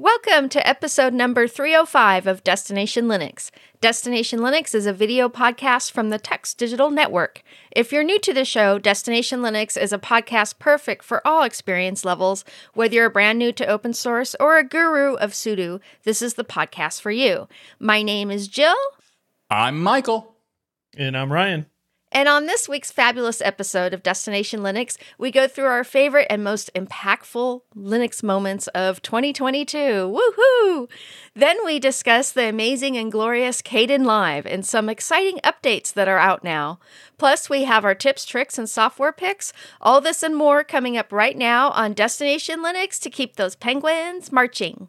Welcome to episode number 305 of Destination Linux. Destination Linux is a video podcast from the Tux Digital Network. If you're new to the show, Destination Linux is a podcast perfect for all experience levels. Whether you're brand new to open source or a guru of sudo, this is the podcast for you. My name is Jill. I'm Michael. And I'm Ryan. And on this week's fabulous episode of Destination Linux, we go through our favorite and most impactful Linux moments of 2022. Woohoo! Then we discuss the amazing and glorious Caden Kdenlive and some exciting updates that are out now. Plus, we have our tips, tricks, and software picks. All this and more coming up right now on Destination Linux to keep those penguins marching.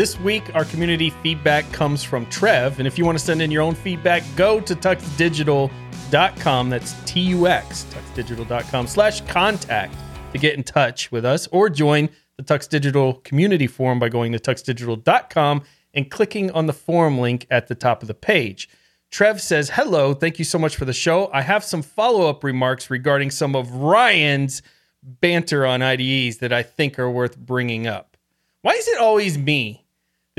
This week, our community feedback comes from Trev. And if you want to send in your own feedback, go to tuxdigital.com. That's T U X, tuxdigital.com slash contact to get in touch with us or join the Tux Digital community forum by going to tuxdigital.com and clicking on the forum link at the top of the page. Trev says, Hello, thank you so much for the show. I have some follow up remarks regarding some of Ryan's banter on IDEs that I think are worth bringing up. Why is it always me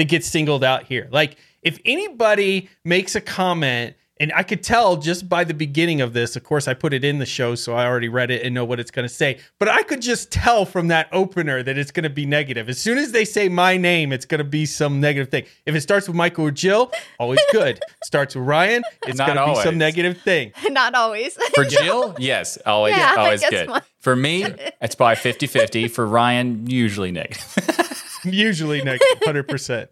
that gets singled out here? Like, if anybody makes a comment, and I could tell just by the beginning of this, of course, I put it in the show, so I already read it and know what it's going to say. But I could just tell from that opener that it's going to be negative. As soon as they say my name, it's going to be some negative thing. If it starts with Michael or Jill, always good. starts with Ryan, it's going to be some negative thing. Not always. For Jill, yes, always, Yeah, always good. my- For me, it's by 50 50. For Ryan, usually negative. Usually negative, 100%.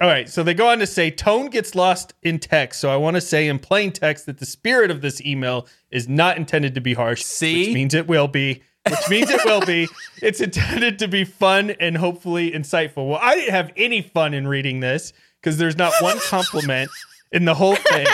All right, so they go on to say tone gets lost in text. So I want to say in plain text that the spirit of this email is not intended to be harsh. See? Which means it will be. Which means it will be. It's intended to be fun and hopefully insightful. Well, I didn't have any fun in reading this because there's not one compliment in the whole thing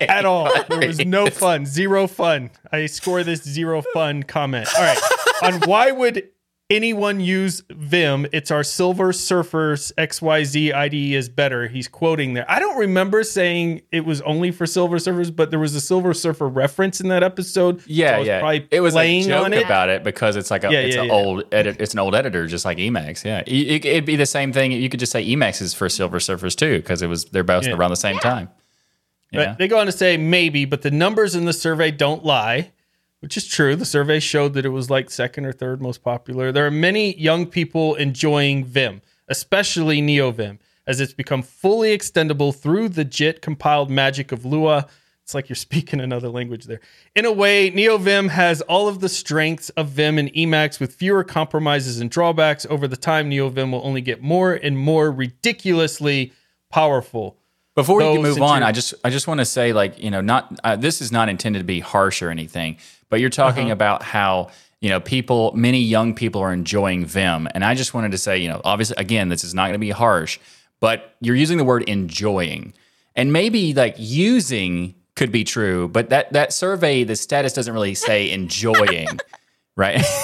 at all. There was no fun, zero fun. I score this zero fun comment. All right. On why would anyone use Vim? It's our Silver Surfers XYZ IDE is better. He's quoting there. I don't remember saying it was only for Silver Surfers, but there was a Silver Surfer reference in that episode. so I Yeah, was yeah. Probably It was a playing joke on it. about it because it's like a, Yeah, it's yeah, an yeah. old edit. It's an old editor, just like Emacs. Yeah, it, it'd be the same thing. You could just say Emacs is for Silver Surfers too, because it was they're both Yeah. around the same time. But they go on to say maybe, but the numbers in the survey don't lie, which is true. The survey showed that it was like second or third most popular. There are many young people enjoying Vim, especially NeoVim, as it's become fully extendable through the JIT compiled magic of Lua. It's like you're speaking another language there. In a way, NeoVim has all of the strengths of Vim and Emacs with fewer compromises and drawbacks. Over the time, NeoVim will only get more and more ridiculously powerful. Before you can move on, I just I just want to say like you know not uh, this is not intended to be harsh or anything, but you're talking Uh-huh. about how you know people many young people are enjoying Vim, and I just wanted to say you know obviously again this is not going to be harsh, but you're using the word enjoying, and maybe like using could be true, but that that survey the status doesn't really say enjoying, right?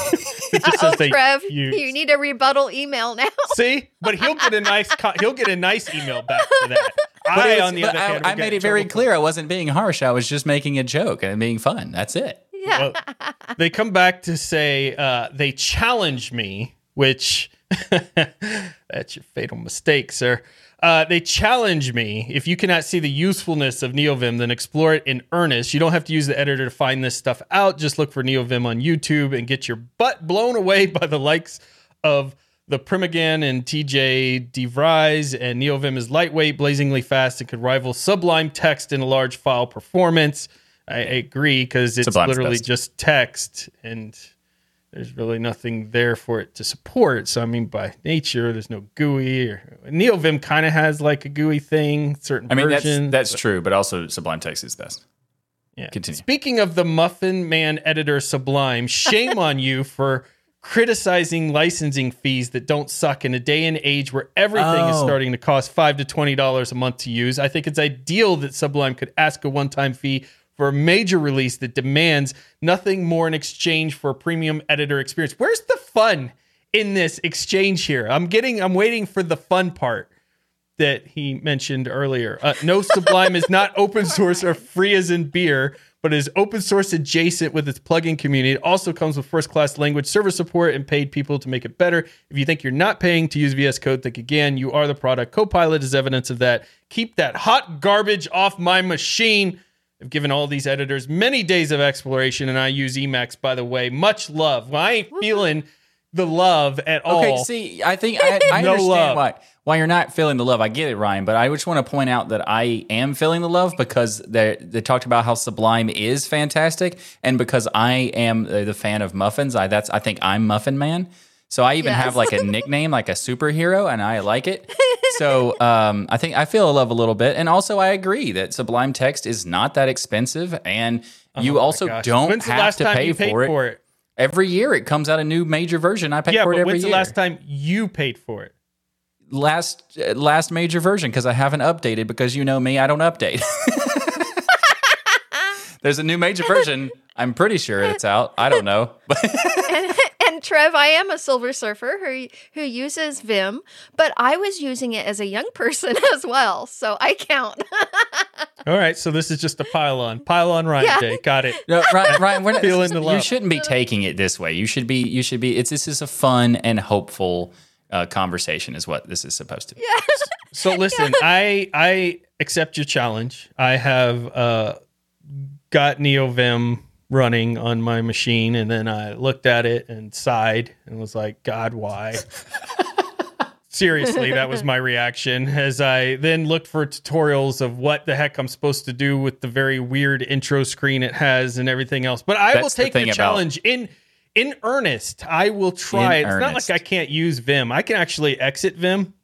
It just Oh, they Trev, use. you need a rebuttal email now. See, but he'll get a nice co- he'll get a nice email back for that. But I, it's- on the but other I, hand, I will made it very clear I wasn't being harsh. I was just making a joke and being fun. That's it. Yeah. Well, they come back to say uh, they challenge me, which that's your fatal mistake, sir. Uh, they challenge me. If you cannot see the usefulness of NeoVim, then explore it in earnest. You don't have to use the editor to find this stuff out. Just look for NeoVim on YouTube and get your butt blown away by the likes of the Primeagen and TJ DeVries. And NeoVim is lightweight, blazingly fast, and could rival Sublime text in a large file performance. I, I agree because it's Sublime's literally best. just text and there's really nothing there for it to support. So I mean, by nature, there's no GUI. Or NeoVim kind of has like a GUI thing, certain I mean, that's versions. that's true, but also Sublime Text is best. Yeah. Continue. Speaking of the Muffin Man editor Sublime, shame on you for criticizing licensing fees that don't suck in a day and age where everything is Oh. starting to cost five to twenty dollars a month to use. I think it's ideal that Sublime could ask a one-time fee for a major release that demands nothing more in exchange for a premium editor experience. Where's the fun in this exchange here? I'm getting I'm waiting for the fun part. that he mentioned earlier. Uh, no, Sublime is not open source or free as in beer, but is open source adjacent with its plugin community. It also comes with first class language server support and paid people to make it better. If you think you're not paying to use VS Code, think again. You are the product. Copilot is evidence of that. Keep that hot garbage off my machine. I've given all these editors many days of exploration, and I use Emacs, by the way. Much love. Well, I ain't feeling the love at all. Okay, see, I think I, I No understand love. why why you're not feeling the love. I get it, Ryan, but I just want to point out that I am feeling the love because they they talked about how Sublime is fantastic, and because I am uh, the fan of muffins. I that's I think I'm Muffin Man. So I even Yes. have like a nickname, like a superhero, and I like it. So um, I think I feel a love a little bit, and also I agree that Sublime Text is not that expensive, and you Oh my also gosh. don't When's have to pay for it. for it? Every year it comes out a new major version. I pay Yeah, for it but every when's year the last time you paid for it? last uh, last major version because I haven't updated because you know me, I don't update. There's a new major version. I'm pretty sure it's out. I don't know, but And Trev, I am a Silver Surfer who who uses Vim, but I was using it as a young person as well, so I count. All right, so this is just a pile on. Pile on Ryan Yeah. Day. Got it. no, Ryan, Ryan we're not, Feeling the love. you shouldn't be taking it this way. You should be. You should be. It's this is a fun and hopeful uh, conversation, is what this is supposed to be. So listen, I I accept your challenge. I have uh got NeoVim running on my machine and then I looked at it and sighed and was like, God, why? Seriously, that was my reaction as I then looked for tutorials of what the heck I'm supposed to do with the very weird intro screen it has and everything else. But I will That's the take the, thing about- challenge in in earnest. I will try. In it's not like I can't use Vim. I can actually exit Vim.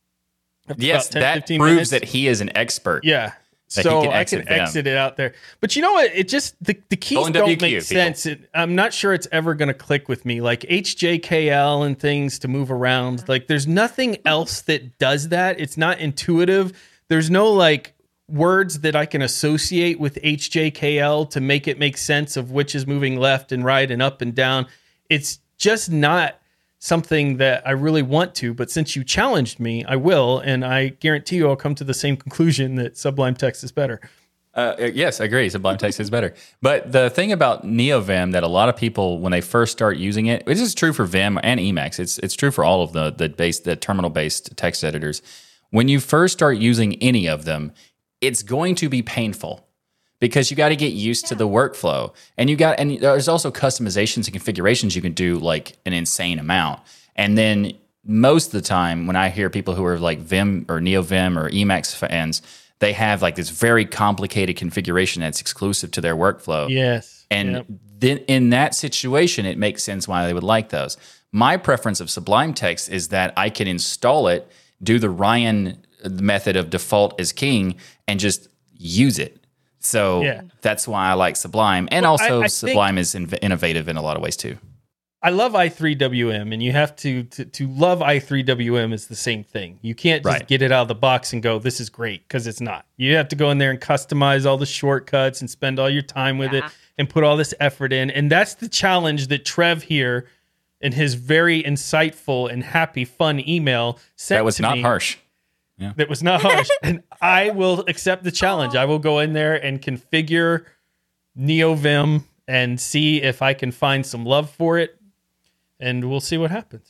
Yes, about 10, that proves minutes. that he is an expert. Yeah. That he so can I exit can Vim. exit it out there. But you know what? It just the, the keys Go don't WQ, make people. sense. It, I'm not sure it's ever going to click with me. Like HJKL and things to move around. Mm-hmm. Like there's nothing else that does that. It's not intuitive. There's no like words that I can associate with HJKL to make it make sense of which is moving left and right and up and down. It's just not something that I really want to, but since you challenged me, I will, and I guarantee you I'll come to the same conclusion that Sublime Text is better. Uh, yes, I agree. Sublime Text is better. But the thing about NeoVim that a lot of people, when they first start using it, this is true for Vim and Emacs. It's it's true for all of the the base the terminal based text editors. When you first start using any of them, it's going to be painful because you got to get used to the workflow, and you got and there's also customizations and configurations you can do like an insane amount, and then most of the time when I hear people who are like Vim or NeoVim or Emacs fans, they have like this very complicated configuration that's exclusive to their workflow. Yes. And Yep. then in that situation, it makes sense why they would like those. My preference of Sublime Text is that I can install it, do the Ryan method of default as king, and just use it. So Yeah. that's why I like Sublime. And Well, also, I- I Sublime is inv- innovative in a lot of ways too. I love i3WM, and you have to, to to love i3WM is the same thing. You can't just Right. get it out of the box and go, "This is great," because it's not. You have to go in there and customize all the shortcuts and spend all your time with it and put all this effort in. And that's the challenge that Trev here, in his very insightful and happy, fun email, sent That was not me. harsh. That was not harsh. and I will accept the challenge. Oh. I will go in there and configure NeoVim and see if I can find some love for it. And we'll see what happens.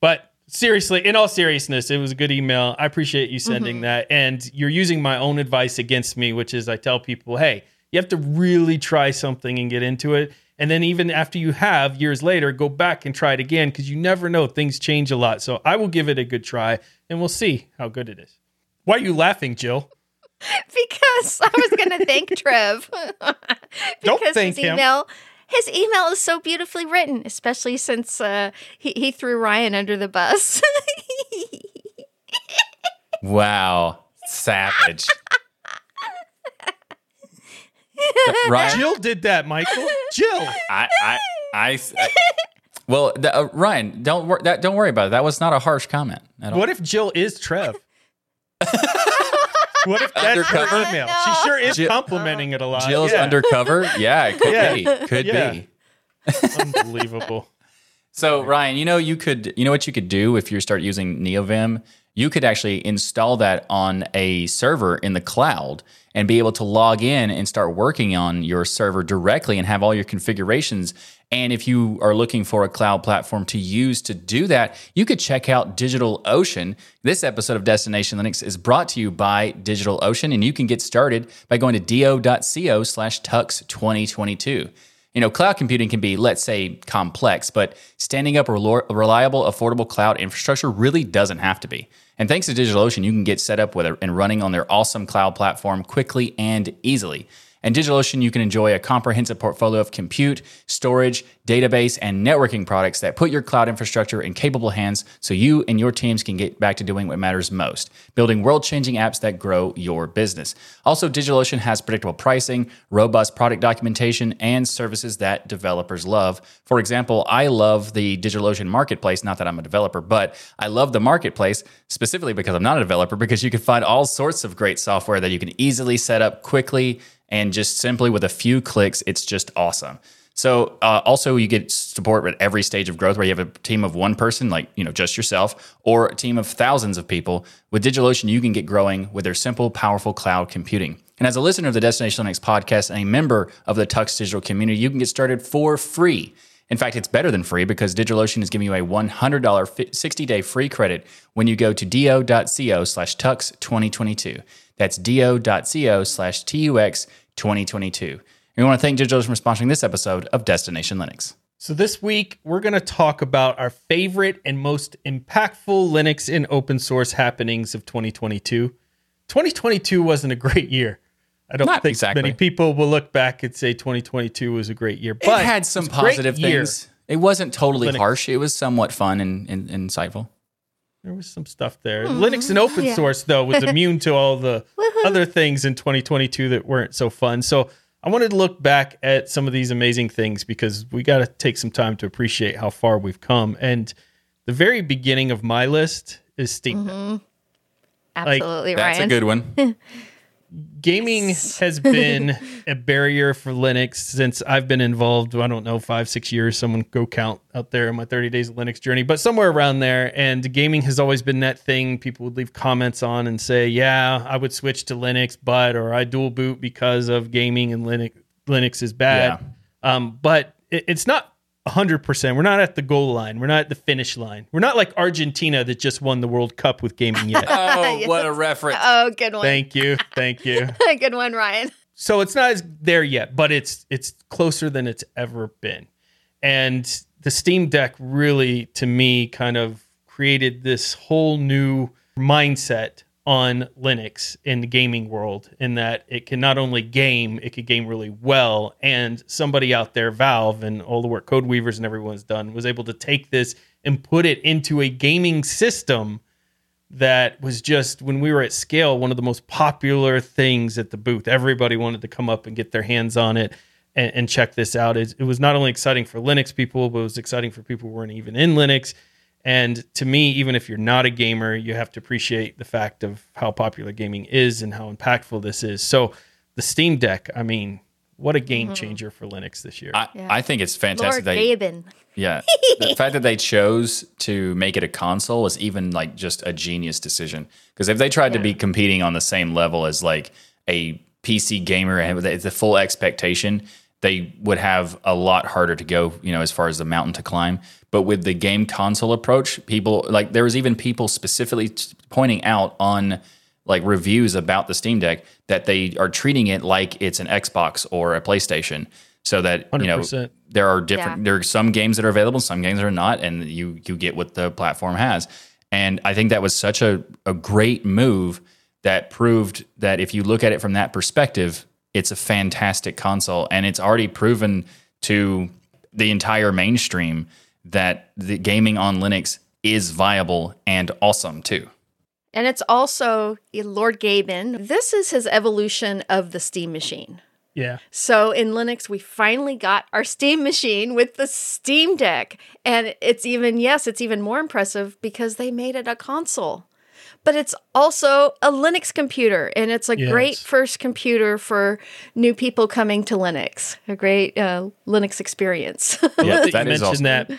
But seriously, in all seriousness, it was a good email. I appreciate you sending mm-hmm. that. And you're using my own advice against me, which is I tell people, hey, you have to really try something and get into it. And then even after you have years later, go back and try it again because you never know. Things change a lot. So I will give it a good try and we'll see how good it is. Why are you laughing, Jill? because I was going to thank Trev. Don't because thank his him. email, his email is so beautifully written, especially since uh, he, he threw Ryan under the bus. Wow. Savage. Ryan, Jill did that, Michael. Jill. I, I, I, I- well, th- uh, Ryan, don't wor- that, don't worry about it. That was not a harsh comment at all. What if Jill is Trev? what if that's her Undercover? email? She sure is Jill- complimenting it a lot. Jill's Yeah. undercover? Yeah, it could Yeah. be. Could Yeah. be. Unbelievable. So Ryan, you know you could you know what you could do if you start using NeoVim? You could actually install that on a server in the cloud and be able to log in and start working on your server directly and have all your configurations. And if you are looking for a cloud platform to use to do that, you could check out DigitalOcean. This episode of Destination Linux is brought to you by DigitalOcean, and you can get started by going to do.co slash tux 2022. You know, cloud computing can be, let's say, complex, but standing up a reliable, affordable cloud infrastructure really doesn't have to be. And thanks to DigitalOcean, you can get set up with it and running on their awesome cloud platform quickly and easily. And DigitalOcean, you can enjoy a comprehensive portfolio of compute, storage, database, and networking products that put your cloud infrastructure in capable hands so you and your teams can get back to doing what matters most building world changing apps that grow your business. Also, DigitalOcean has predictable pricing, robust product documentation, and services that developers love. For example, I love the DigitalOcean marketplace, not that I'm a developer, but I love the marketplace specifically because I'm not a developer, because you can find all sorts of great software that you can easily set up quickly and just simply with a few clicks, it's just awesome. So uh, also you get support at every stage of growth where you have a team of one person, like you know just yourself, or a team of thousands of people. With DigitalOcean, you can get growing with their simple, powerful cloud computing. And as a listener of the Destination Linux podcast and a member of the Tux Digital community, you can get started for free. In fact, it's better than free because DigitalOcean is giving you a $100 60-day free credit when you go to do.co slash tux2022. That's do.co slash tux2022. We want to thank DigitalOcean for sponsoring this episode of Destination Linux. So, this week, we're going to talk about our favorite and most impactful Linux and open source happenings of 2022. 2022 wasn't a great year. I don't Not think exactly. many people will look back and say 2022 was a great year. But it had some it positive things. It wasn't totally Linux. harsh. It was somewhat fun and, and, and insightful. There was some stuff there. Mm-hmm. Linux and open yeah. source, though, was immune to all the other things in 2022 that weren't so fun. So, I wanted to look back at some of these amazing things because we got to take some time to appreciate how far we've come. And the very beginning of my list is Steam. Mm-hmm. Absolutely, like, That's a good one. gaming has been a barrier for Linux since I've been involved. I don't know, five, six years. Someone go count out there in my 30 days of Linux journey, but somewhere around there. And gaming has always been that thing people would leave comments on and say, yeah, I would switch to Linux, but, or I dual boot because of gaming and Linux, Linux is bad. Yeah. Um, but it, it's not 100%. We're not at the goal line. We're not at the finish line. We're not like Argentina that just won the World Cup with gaming yet. oh, yes. what a reference. Oh, good one. Thank you. Thank you. good one, Ryan. So it's not as there yet, but it's it's closer than it's ever been. And the Steam Deck really to me kind of created this whole new mindset on Linux in the gaming world in that it can not only game, it could game really well. And somebody out there, Valve and all the work CodeWeavers and everyone's done, was able to take this and put it into a gaming system that was just when we were at scale one of the most popular things at the booth. Everybody wanted to come up and get their hands on it and, and check this out. It, it was not only exciting for Linux people, but it was exciting for people who weren't even in Linux and to me, even if you're not a gamer, you have to appreciate the fact of how popular gaming is and how impactful this is. So the Steam Deck, I mean, what a game mm-hmm. changer for Linux this year. I, yeah. I think it's fantastic. Lord they, Gaben. Yeah. the fact that they chose to make it a console is even like just a genius decision. Because if they tried yeah. to be competing on the same level as like a PC gamer and the full expectation, they would have a lot harder to go, you know, as far as the mountain to climb. But with the game console approach, people like there was even people specifically pointing out on like reviews about the Steam Deck that they are treating it like it's an Xbox or a PlayStation. So that 100%. you know there are different yeah. there are some games that are available, some games are not, and you you get what the platform has. And I think that was such a, a great move that proved that if you look at it from that perspective, it's a fantastic console, and it's already proven to the entire mainstream that the gaming on Linux is viable and awesome too. And it's also eh, Lord Gaben. This is his evolution of the Steam machine. Yeah. So in Linux, we finally got our Steam machine with the Steam Deck. And it's even, yes, it's even more impressive because they made it a console but it's also a Linux computer, and it's a yes. great first computer for new people coming to Linux. A great uh, Linux experience. yeah, that you mentioned awesome. that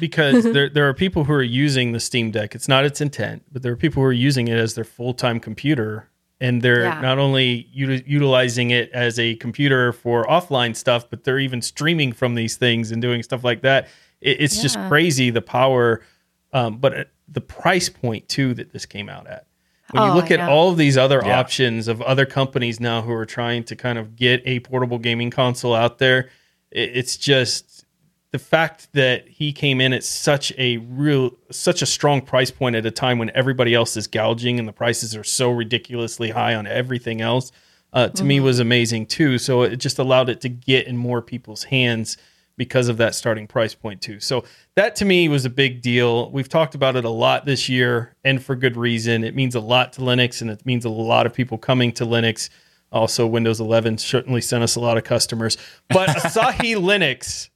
because there there are people who are using the Steam Deck. It's not its intent, but there are people who are using it as their full time computer, and they're Yeah. not only uti- utilizing it as a computer for offline stuff, but they're even streaming from these things and doing stuff like that. It, it's just crazy the power, um, but the price point too that this came out at. When you Oh, look at know. all of these other Yeah. options of other companies now who are trying to kind of get a portable gaming console out there, it, it's just the fact that he came in at such a real such a strong price point at a time when everybody else is gouging and the prices are so ridiculously high on everything else uh, to me was amazing too so it just allowed it to get in more people's hands because of that starting price point too. So that to me was a big deal. We've talked about it a lot this year and for good reason. It means a lot to linux and it means a lot of people coming to linux. Also windows 11 certainly sent us a lot of customers. But asahi linux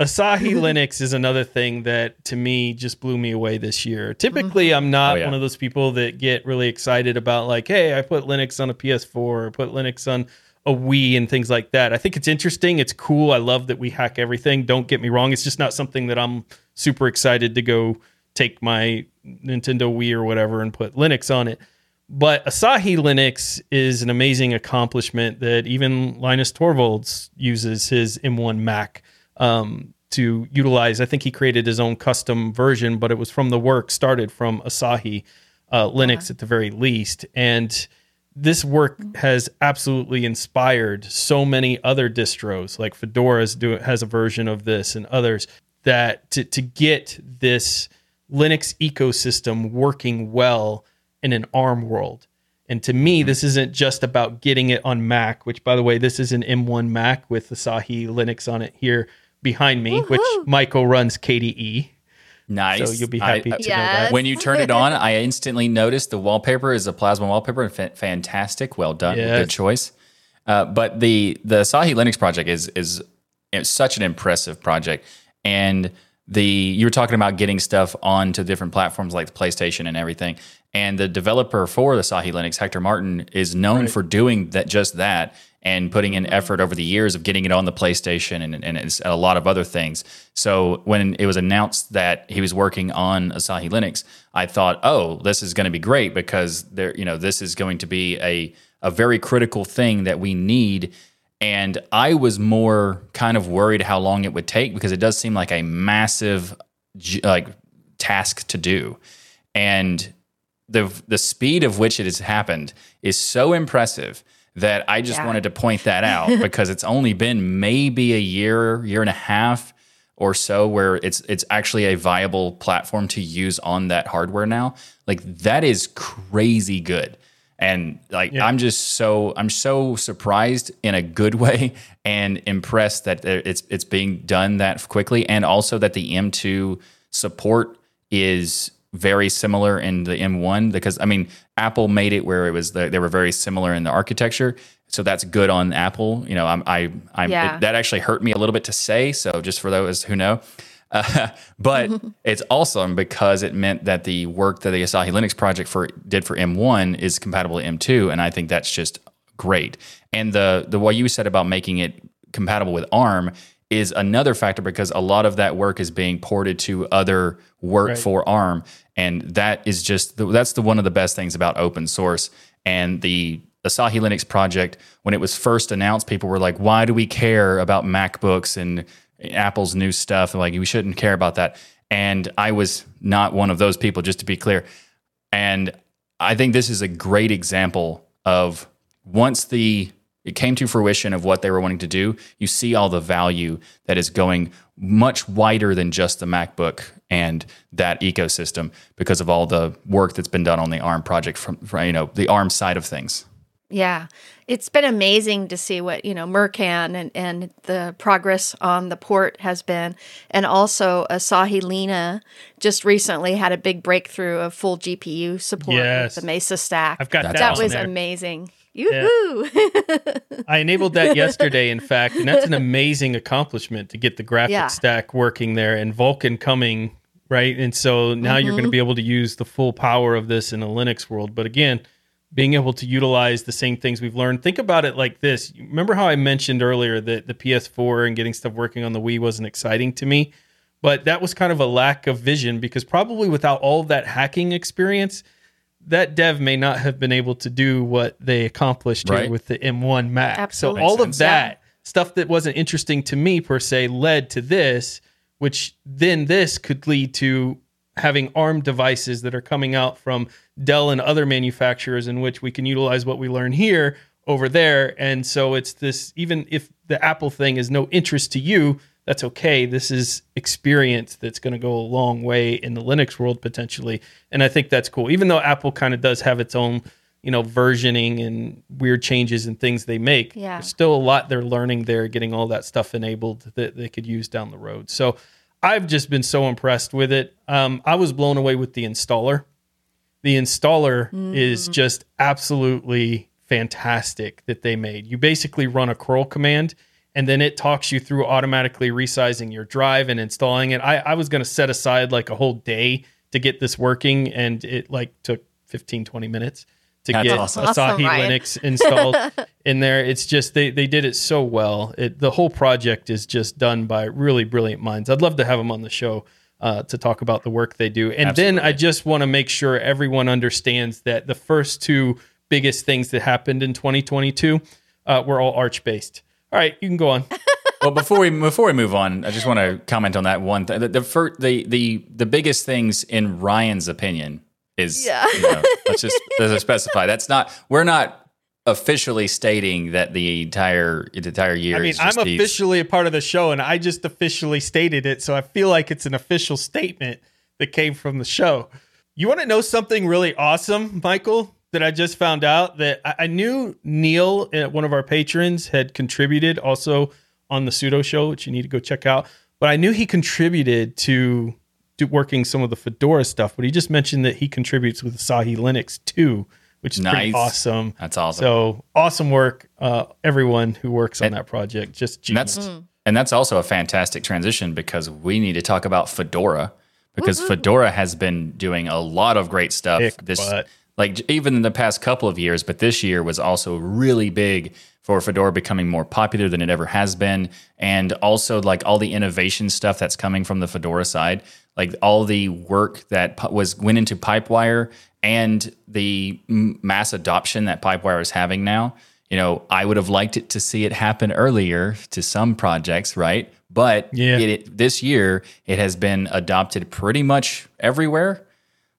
Asahi mm-hmm. Linux is another thing that to me just blew me away this year. Typically, mm-hmm. I'm not Oh, yeah. one of those people that get really excited about like, hey, I put Linux on a PS4 or put Linux on a Wii and things like that. I think it's interesting. It's cool. I love that we hack everything. Don't get me wrong. It's just not something that I'm super excited to go take my Nintendo Wii or whatever and put Linux on it. But Asahi Linux is an amazing accomplishment that even Linus Torvalds uses his M1 Mac um, to utilize. I think he created his own custom version, but it was from the work started from Asahi uh, Linux at the very least. And this work has absolutely inspired so many other distros, like Fedora's do has a version of this, and others that to to get this Linux ecosystem working well in an ARM world. And to me, mm-hmm. this isn't just about getting it on Mac, which, by the way, this is an M1 Mac with Asahi Linux on it here behind me, which Michael runs KDE. Nice. So you'll be happy I- to know that. when you turn it on, I instantly noticed the wallpaper is a plasma wallpaper. Fa- fantastic, well done, Yes. good choice. Uh, but the the Asahi Linux project is is such an impressive project, and the you were talking about getting stuff onto different platforms like the PlayStation and everything. And the developer for the Asahi Linux, Hector Martin, is known for doing that just that and putting in effort over the years of getting it on the PlayStation and, and it's a lot of other things. So when it was announced that he was working on Asahi Linux, I thought, oh, this is going to be great because there, you know, this is going to be a a very critical thing that we need. And I was more kind of worried how long it would take because it does seem like a massive like task to do. And the the speed of which it has happened is so impressive that I just Yeah. wanted to point that out because it's only been maybe a year, year and a half or so where it's it's actually a viable platform to use on that hardware now. Like that is crazy good. And like Yeah. I'm just so I'm so surprised in a good way and impressed that it's it's being done that quickly and also that the M2 support is very similar in the M1 because I mean Apple made it where it was the, they were very similar in the architecture. So that's good on Apple. You know I'm I I'm Yeah. it- that actually hurt me a little bit to say. So just for those who know uh, but it's awesome because it meant that the work that the Asahi Linux project for did for M1 is compatible to M2 and I think that's just great. And the the what you said about making it compatible with ARM is another factor because a lot of that work is being ported to other work Right. for ARM, and that is just the, that's the one of the best things about open source. And the Asahi Linux project, when it was first announced, people were like, "Why do we care about MacBooks and Apple's new stuff? Like, we shouldn't care about that." And I was not one of those people, just to be clear. And I think this is a great example of once the it came to fruition of what they were wanting to do, you see all the value that is going much wider than just the MacBook and that ecosystem because of all the work that's been done on the ARM project from, from you know the ARM side of things. Yeah. It's been amazing to see what, you know, marcan and, and the progress on the port has been. And also Asahi Lina just recently had a big breakthrough of full GPU support Yes. with the Mesa stack. I've got that. that on was there. amazing. Yoo-hoo. I enabled that yesterday, in fact, and that's an amazing accomplishment to get the graphic Yeah. stack working there and Vulkan coming, right? And so now you're Mm-hmm. going to be able to use the full power of this in a Linux world. But again, being able to utilize the same things we've learned. Think about it like this. Remember how I mentioned earlier that the PS4 and getting stuff working on the Wii wasn't exciting to me? but that was kind of a lack of vision because probably without all of that hacking experience, that dev may not have been able to do what they accomplished Right. here with the M1 Mac. Absolutely. So all Makes of sense. that stuff that wasn't interesting to me per se led to this, which then this could lead to having ARM devices that are coming out from Dell and other manufacturers in which we can utilize what we learn here over there. And so it's this even if the Apple thing is no interest to you, that's okay. This is experience that's going to go a long way in the Linux world potentially. And I think that's cool. Even though Apple kind of does have its own, you know, versioning and weird changes and things they make, Yeah. there's still a lot they're learning there, getting all that stuff enabled that they could use down the road. So I've just been so impressed with it. Um, I was blown away with the installer. The installer is just absolutely fantastic that they made. You basically run a curl command and then it talks you through automatically resizing your drive and installing it. I, I was going to set aside like a whole day to get this working and it like took 15, 20 minutes to That's get awesome. Asahi Awesome, Linux installed in there. It's just they they did it so well. It the whole project is just done by really brilliant minds. I'd love to have them on the show uh, to talk about the work they do. And then I just want to make sure everyone understands that the first two biggest things that happened in 2022 uh, were all Arch based. All right, you can go on. well, before we before we move on, I just want to comment on that one thing. The the, fir- the the the biggest things in Ryan's opinion is Yeah. you know, let's just let's specify that's not we're not officially stating that the entire the entire year. I mean, is I'm just these- officially a part of the show, and I just officially stated it, so I feel like it's an official statement that came from the show. You want to know something really awesome, Michael? That I just found out that I, I knew Neil, uh, one of our patrons, had contributed also on the Sudo Show, which you need to go check out. But I knew he contributed to, to working some of the Fedora stuff. But he just mentioned that he contributes with Asahi Linux too, which is pretty awesome. That's awesome. So awesome work, uh, everyone who works on And- that project. Just And that's and that's also a fantastic transition because we need to talk about Fedora because Fedora has been doing a lot of great stuff Kick this butt. Like even in the past couple of years, but this year was also really big for Fedora becoming more popular than it ever has been and also like all the innovation stuff that's coming from the Fedora side, like all the work that was went into Pipewire and the mass adoption that Pipewire is having now you know, I would have liked it to see it happen earlier to some projects, right? But Yeah. it, it, this year, it has been adopted pretty much everywhere.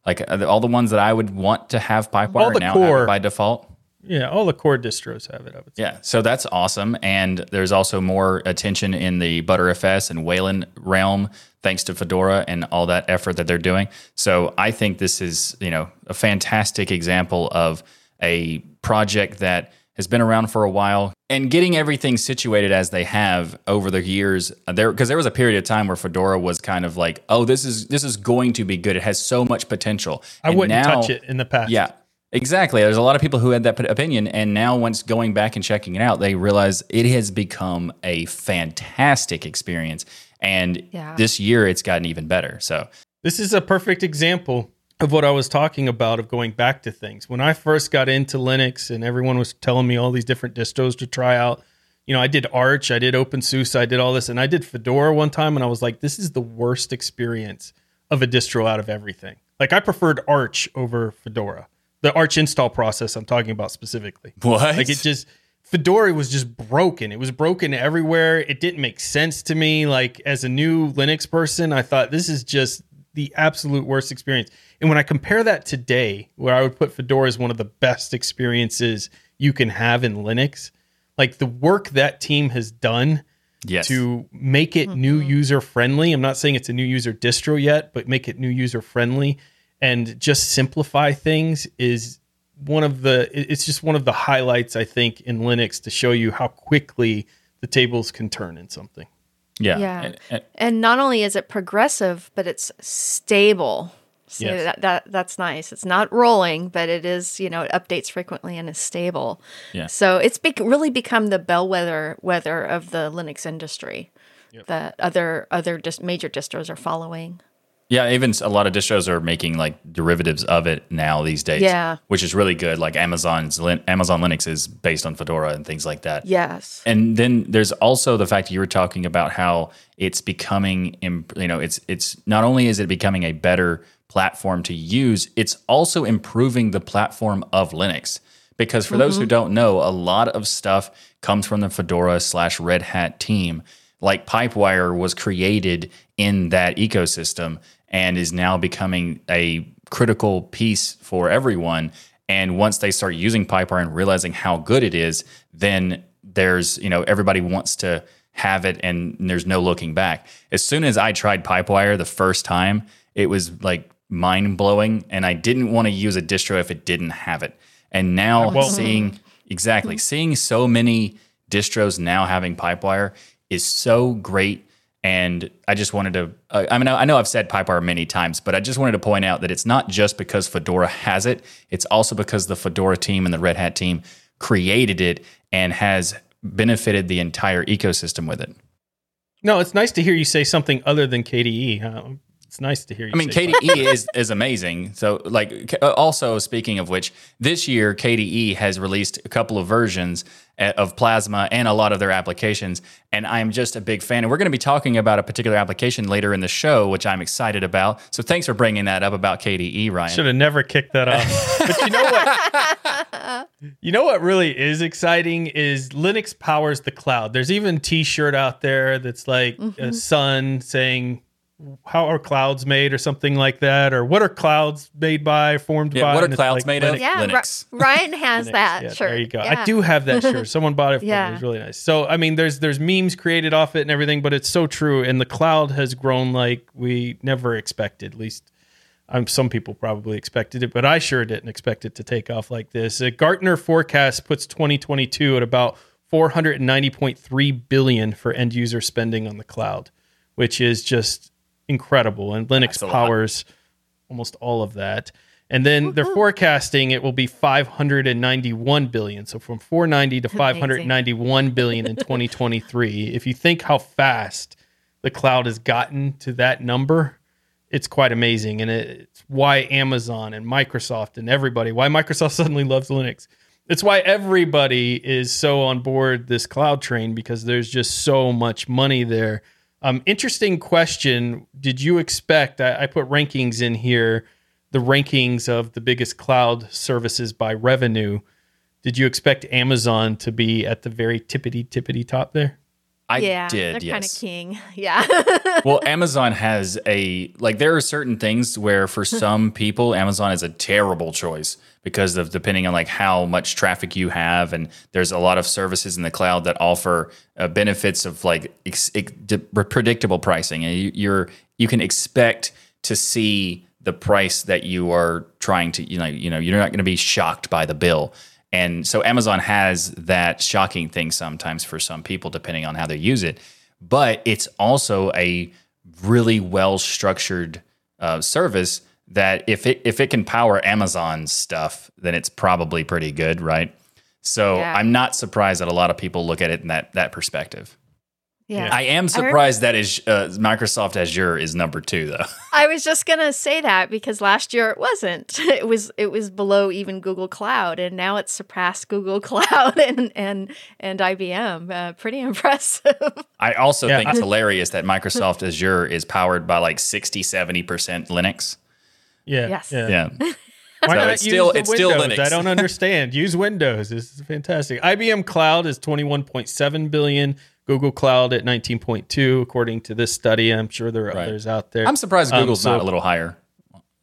Like all the ones that I would want to have Pipewire now have it by default. Yeah, all the core distros have it. I would say. Yeah, so that's awesome. And there's also more attention in the Btrfs and Wayland realm thanks to Fedora and all that effort that they're doing. So I think this is, you know, a fantastic example of a project that has been around for a while and getting everything situated as they have over the years uh, there because there was a period of time where Fedora was kind of like, oh, this is this is going to be good. It has so much potential. I And wouldn't now- touch it in the past. yeah, exactly. There's a lot of people who had that opinion, and now once going back and checking it out, they realize it has become a fantastic experience. And Yeah. this year, it's gotten even better. So This is a perfect example of what I was talking about of going back to things. When I first got into Linux and everyone was telling me all these different distros to try out, you know, I did Arch, I did OpenSUSE, I did all this, and I did Fedora one time, and I was like, this is the worst experience of a distro out of everything. Like, I preferred Arch over Fedora. The Arch install process I'm talking about specifically. what? Like it just Fedora was just broken. It was broken everywhere. It didn't make sense to me. Like as a new Linux person, I thought this is just the absolute worst experience. And when I compare that today, where I would put Fedora as one of the best experiences you can have in Linux, like the work that team has done yes. to make it new mm-hmm. user friendly. I'm not saying it's a new user distro yet, but make it new user friendly and just simplify things is one of the it's just one of the highlights I think in Linux to show you how quickly the tables can turn in something. Yeah. Yeah. And- and- And not only is it progressive, but it's stable. So Yes. that, that that's nice. It's not rolling, but it is, you know, it updates frequently and is stable. Yeah. So it's bec really become the bellwether weather of the Linux industry that other other just major distros are following. Yeah, even a lot of distros are making like derivatives of it now these days. Yeah. which is really good. Like Amazon's Amazon Linux is based on Fedora and things like that. Yes. And then there's also the fact you were talking about how it's becoming, you know, it's it's not only is it becoming a better platform to use, it's also improving the platform of Linux. Because for those who mm-hmm. don't know, a lot of stuff comes from the Fedora slash Red Hat team. Like Pipewire was created in that ecosystem and is now becoming a critical piece for everyone. And once they start using Pipewire and realizing how good it is, then there's, you know, everybody wants to have it and there's no looking back. As soon as I tried Pipewire the first time, it was like mind blowing. And I didn't want to use a distro if it didn't have it. And now won't. seeing, mm-hmm. exactly, seeing so many distros now having Pipewire is so great. And I just wanted to, uh, I mean, I know I've said Pipewire many times, but I just wanted to point out that it's not just because Fedora has it, it's also because the Fedora team and the Red Hat team created it and has benefited the entire ecosystem with it. No, it's nice to hear you say something other than KDE. huh? It's nice to hear you. I mean, say KDE is, is amazing. So, like, uh, also speaking of which, this year KDE has released a couple of versions uh, of Plasma and a lot of their applications, and I'm just a big fan. And we're going to be talking about a particular application later in the show, which I'm excited about. So, thanks for bringing that up about KDE, Ryan. Should have never kicked that off. but you know what? you know what really is exciting is Linux powers the cloud. There's even T-shirt out there that's like a sun saying how are clouds made or something like that or what are clouds made by formed Yeah, by what are clouds like made of? Yeah, Ri- Linux. Ryan has Linux. that Yeah, shirt. There you go. Yeah. I do have that shirt. Someone bought it for me. Yeah. It was really nice. So I mean, there's there's memes created off it and everything, but it's so true. And the cloud has grown like we never expected. At least, um, some people probably expected it, but I sure didn't expect it to take off like this. A Gartner forecast puts 2022 at about 490.3 billion for end user spending on the cloud, which is just incredible. And Linux That's a lot. powers almost all of that. And then they're forecasting it will be 591 billion. So from 490 to 591 billion in 2023. If you think how fast the cloud has gotten to that number, it's quite amazing. And it's why Amazon and Microsoft and everybody, why Microsoft suddenly loves Linux. It's why everybody is so on board this cloud train because there's just so much money there. Um, interesting question. Did you expect? I, I put rankings in here, the rankings of the biggest cloud services by revenue. Did you expect Amazon to be at the very tippity tippity top there? I yeah, did, they're kind of yes. king. Yeah. well, Amazon has a like there are certain things where for some people Amazon is a terrible choice because of depending on like how much traffic you have and there's a lot of services in the cloud that offer uh, benefits of like ex- ex- predictable pricing and you, you're you can expect to see the price that you are trying to you know you know you're not going to be shocked by the bill and so Amazon has that shocking thing sometimes for some people, depending on how they use it. But it's also a really well structured uh, service that if it if it can power Amazon's stuff, then it's probably pretty good, right? So Yeah. I'm not surprised that a lot of people look at it in that that perspective. Yeah. I am surprised that is uh, Microsoft Azure is number two, though. I was just gonna say that because last year it wasn't. It was it was below even Google Cloud, and now it's surpassed Google Cloud and and and IBM. Uh, pretty impressive. I also Yeah, think it's hilarious that Microsoft Azure is powered by like 60, 70% Linux. Yeah. Yes. Yeah. Yeah. Why So not it's use still- the it's still Windows? Linux. I don't understand. use Windows. This is fantastic. IBM Cloud is 21.7 billion. Google Cloud at 19.2, according to this study. I'm sure there are Right. others out there. I'm surprised Um, Google's so- not a little higher.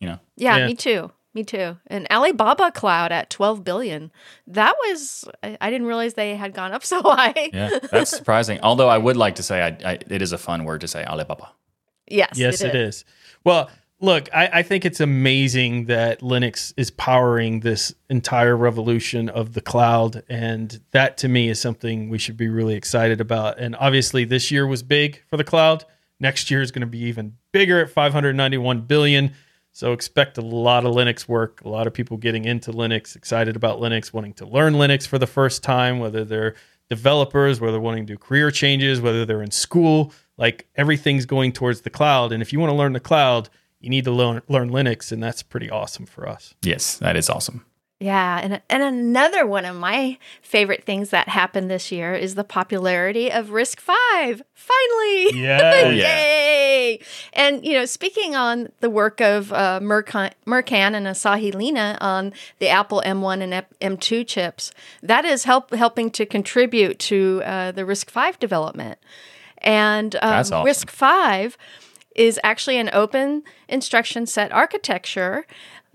You know, yeah, Yeah. me too. Me too. And Alibaba Cloud at 12 billion. That was I, I didn't realize they had gone up so high. yeah, that's surprising. Although I would like to say, I, I, it is a fun word to say, Alibaba. Yes, Yes, it is. Well, look, I, I think it's amazing that Linux is powering this entire revolution of the cloud. And that to me is something we should be really excited about. And obviously, this year was big for the cloud. Next year is going to be even bigger at 591 billion. So expect a lot of Linux work, a lot of people getting into Linux, excited about Linux, wanting to learn Linux for the first time, whether they're developers, whether they're wanting to do career changes, whether they're in school, like everything's going towards the cloud. And if you want to learn the cloud, you need to learn, learn Linux, and that's pretty awesome for us. Yes, that is awesome. Yeah, and and another one of my favorite things that happened this year is the popularity of RISC-V. Finally, Yeah. Oh, yeah. yay! And you know, speaking on the work of uh, marcan, marcan and Asahi Lina on the Apple M1 and M2 chips, that is help helping to contribute to uh, the RISC-V development. And um, That's awesome. RISC-V is actually an open instruction set architecture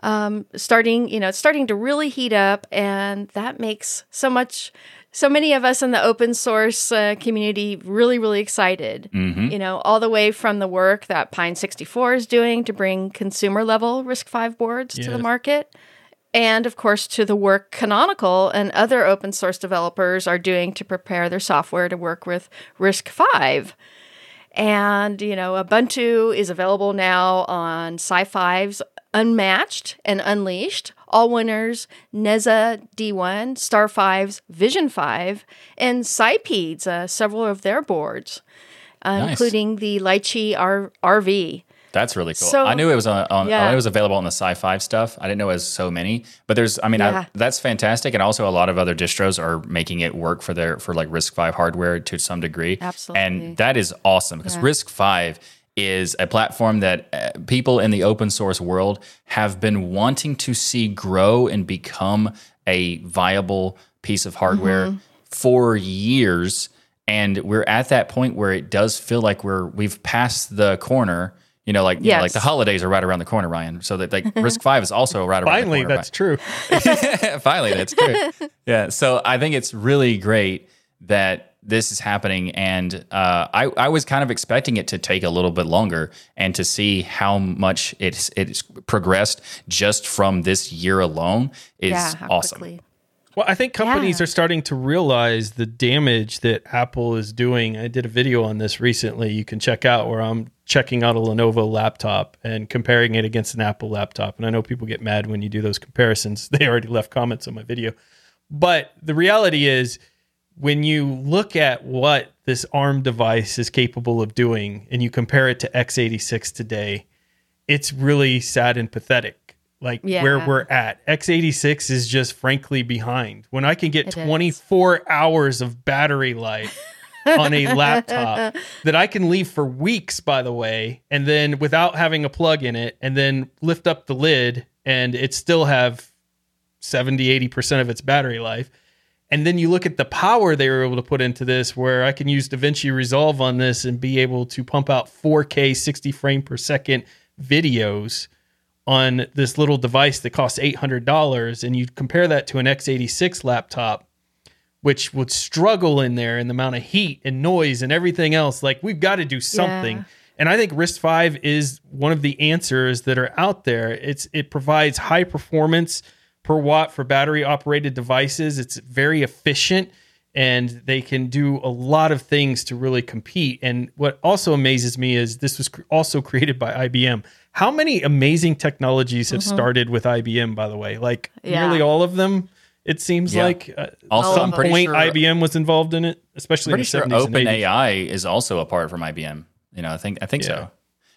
um, starting you know it's starting to really heat up and that makes so much so many of us in the open source uh, community really really excited you know all the way from the work that pine 64 is doing to bring consumer level RISC-V boards to the market and of course to the work canonical and other open source developers are doing to prepare their software to work with RISC-V and, you know, Ubuntu is available now on SiFive's Unmatched and Unleashed, All Winners, Nezha D1, StarFive's VisionFive, and Sipeed's, uh, several of their boards, uh, Nice. including the Lichee R- RV. That's really cool. So- I knew it was on, on Yeah. I knew it was available on the SiFive stuff. I didn't know it was so many, but there's I mean I, that's fantastic and also a lot of other distros are making it work for their for like RISC-V hardware to some degree. Absolutely. And that is awesome because RISC-V is a platform that uh, people in the open source world have been wanting to see grow and become a viable piece of hardware Mm-hmm. for years and we're at that point where it does feel like we're we've passed the corner you know like you know, like the holidays are right around the corner ryan. So that like RISC-V is also right around Finally, the corner that's true. finally that's true. Yeah so i think it's really great that this is happening and uh, I, I was kind of expecting it to take a little bit longer and to see how much it's it's progressed just from this year alone is yeah, awesome. quickly. Well, I think companies Yeah. are starting to realize the damage that Apple is doing. I did a video on this recently. You can check out where I'm checking out a Lenovo laptop and comparing it against an Apple laptop. And I know people get mad when you do those comparisons. They already left comments on my video. But the reality is, when you look at what this ARM device is capable of doing and you compare it to x86 today, it's really sad and pathetic. Like Yeah. where we're at. x86 is just frankly behind. When I can get It is. 24 hours of battery life on a laptop that I can leave for weeks, by the way, and then without having a plug in it, and then lift up the lid and it still have 70, 80% of its battery life. And then you look at the power they were able to put into this, where I can use DaVinci Resolve on this and be able to pump out 4K 60 frame per second videos on this little device that costs $800. And you compare that to an x86 laptop, which would struggle in there in the amount of heat and noise and everything else. Like, we've got to do something. Yeah. And I think RISC-V is one of the answers that are out there. It's it provides high performance per watt for battery operated devices. It's very efficient and they can do a lot of things to really compete. And what also amazes me is this was also created by IBM. How many amazing technologies have started with IBM by the way? Like Yeah. nearly all of them it seems Yeah. like uh, Also, at some point sure- IBM was involved in it, especially pretty in the sure 70s and 80s. OpenAI is also apart from IBM. You know, I think I think Yeah. so.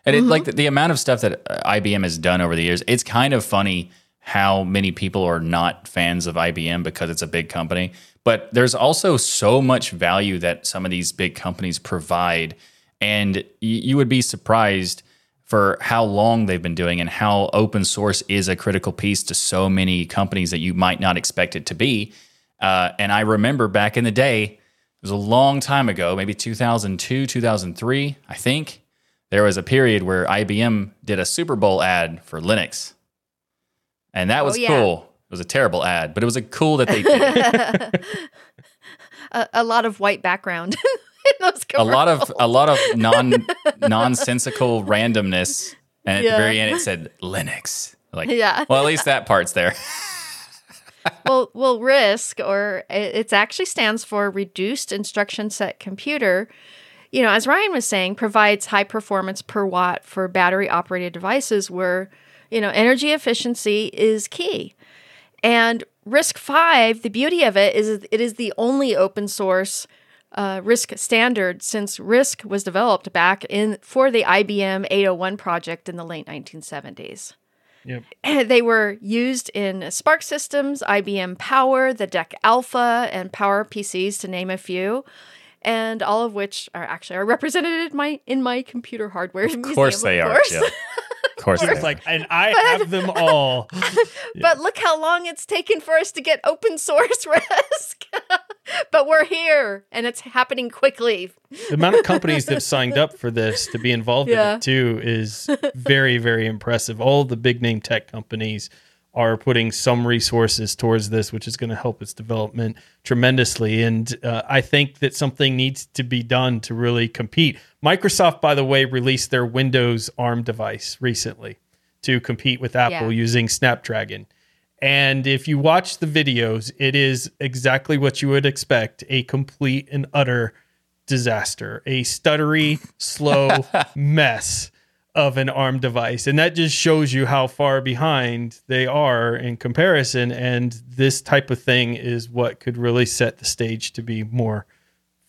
And it, like the, the amount of stuff that uh, IBM has done over the years, it's kind of funny how many people are not fans of IBM because it's a big company. But there's also so much value that some of these big companies provide, and y- you would be surprised for how long they've been doing and how open source is a critical piece to so many companies that you might not expect it to be. Uh, and I remember back in the day, it was a long time ago, maybe 2002, 2003, I think. There was a period where IBM did a Super Bowl ad for Linux. And that was yeah. cool. It was a terrible ad, but it was a cool that they did. A, a lot of white background those a lot of a lot of non nonsensical randomness. And at the very end it said Linux. Like Yeah. well at least that part's there. well, well, RISC, or it actually stands for Reduced Instruction Set Computer. You know, as Ryan was saying, provides high performance per watt for battery operated devices where, you know, energy efficiency is key. And RISC-V, the beauty of it is it is the only open source uh, RISC standard since RISC was developed back in for the IBM 801 project in the late 1970s. Yep. They were used in SPARC systems, IBM Power, the DEC Alpha, and Power PCs, to name a few, and all of which are actually are represented in my in my computer hardware Of museum. course they of are, course. Jill. Of course they It's like, and I have them all. But look how long it's taken for us to get open source RISC. but we're here and it's happening quickly. The amount of companies that have signed up for this to be involved Yeah. in it too is very, very impressive. All the big name tech companies are putting some resources towards this, which is going to help its development tremendously. And uh, I think that something needs to be done to really compete. Microsoft, by the way, released their Windows ARM device recently to compete with Apple Yeah. using Snapdragon. And if you watch the videos, it is exactly what you would expect a complete and utter disaster, a stuttery, slow mess of an ARM device. And that just shows you how far behind they are in comparison. And this type of thing is what could really set the stage to be more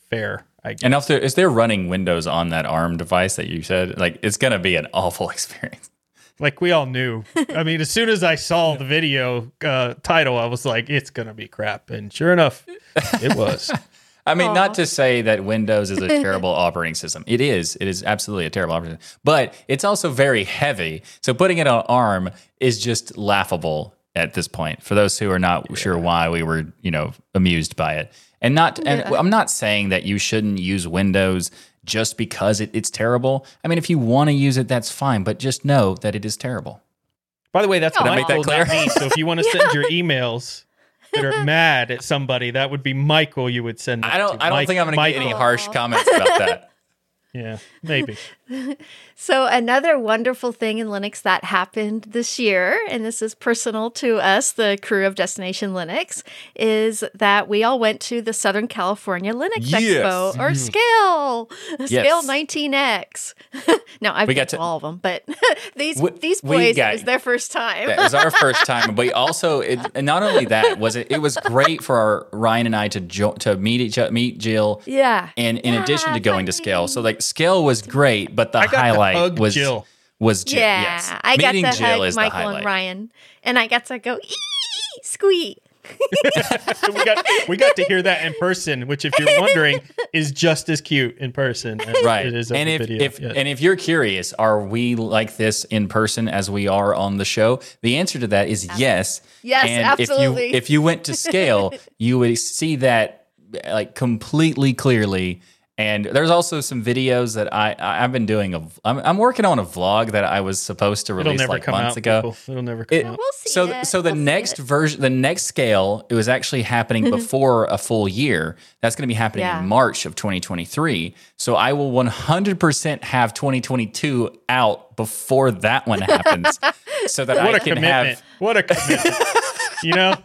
fair, And if they're, if they're running Windows on that ARM device that you said, like it's going to be an awful experience. Like we all knew. I mean, as soon as I saw the video uh, title, I was like, it's going to be crap. And sure enough, it was. I mean, Aw. not to say that Windows is a terrible operating system. It is. It is absolutely a terrible operating system. But it's also very heavy. So putting it on ARM is just laughable at this point. For those who are not sure why we were, you know, amused by it. And not and I'm not saying that you shouldn't use Windows just because it, it's terrible. I mean, if you want to use it, that's fine. But just know that it is terrible. By the way, that's Did what I make that clear? me. So if you want to send your emails that are mad at somebody, that would be Michael. You would send. That I don't To. I don't Mike- think I'm going to get any harsh comments about that. Yeah, maybe. So, another wonderful thing in Linux that happened this year, and this is personal to us, the crew of Destination Linux, is that we all went to the Southern California Linux Yes. Expo or mm-hmm. Scale, Scale 19X. no, I've We got to all of them, but these We- these boys, it was their first time. That was our first time, but also, it, and not only that was it. It was great for our Ryan and I to jo- to meet each other, meet Jill, yeah. and in addition to Yeah, going to scale. So like scale was great, but the I got to highlight hug was Jill. was Jill. Yeah, yes. I got Meeting to Jill hug Michael and Ryan, and I got to go ee, squeak. we got we got to hear that in person, which, if you're wondering, is just as cute in person as Right, it is and if, video. if Yes. and if you're curious, are we like this in person as we are on the show? The answer to that is yes. Yes, and absolutely. If you if you went to scale, you would see that like completely clearly. And there's also some videos that I I- I've been doing. A, I'm, I'm working on a vlog that I was supposed to release like months out. ago. people. It'll never come It- out. We'll see so it. so the We'll next version, the next scale, it was actually happening mm-hmm. before a full year. That's going to be happening Yeah. in March of 2023. So I will 100% have 2022 out before that one happens, so that What I a can commitment! have. What a commitment! you know,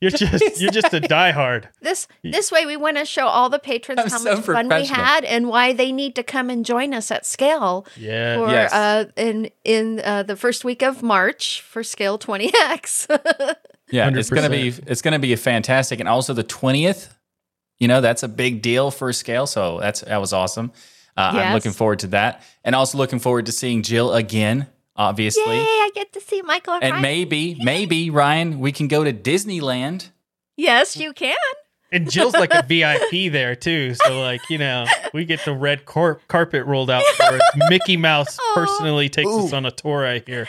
you're just you're just a diehard. This this way we want to show all the patrons I'm how so much fun we had and why they need to come and join us at Scale Yeah. for Yes. uh in in uh, the first week of March for Scale 20X. Yeah, it's gonna be it's gonna be a fantastic, and also the 20th. You know, that's a big deal for scale. So that's that was awesome. Uh, I'm looking forward to that, and also looking forward to seeing Jill again. Obviously. Yay, I get to see Michael and, And Ryan. maybe, maybe Ryan, we can go to Disneyland. yes, you can. And Jill's like a VIP there too, so like you know, we get the red car- carpet rolled out for us. Mickey Mouse oh. personally takes us on a tour. I hear.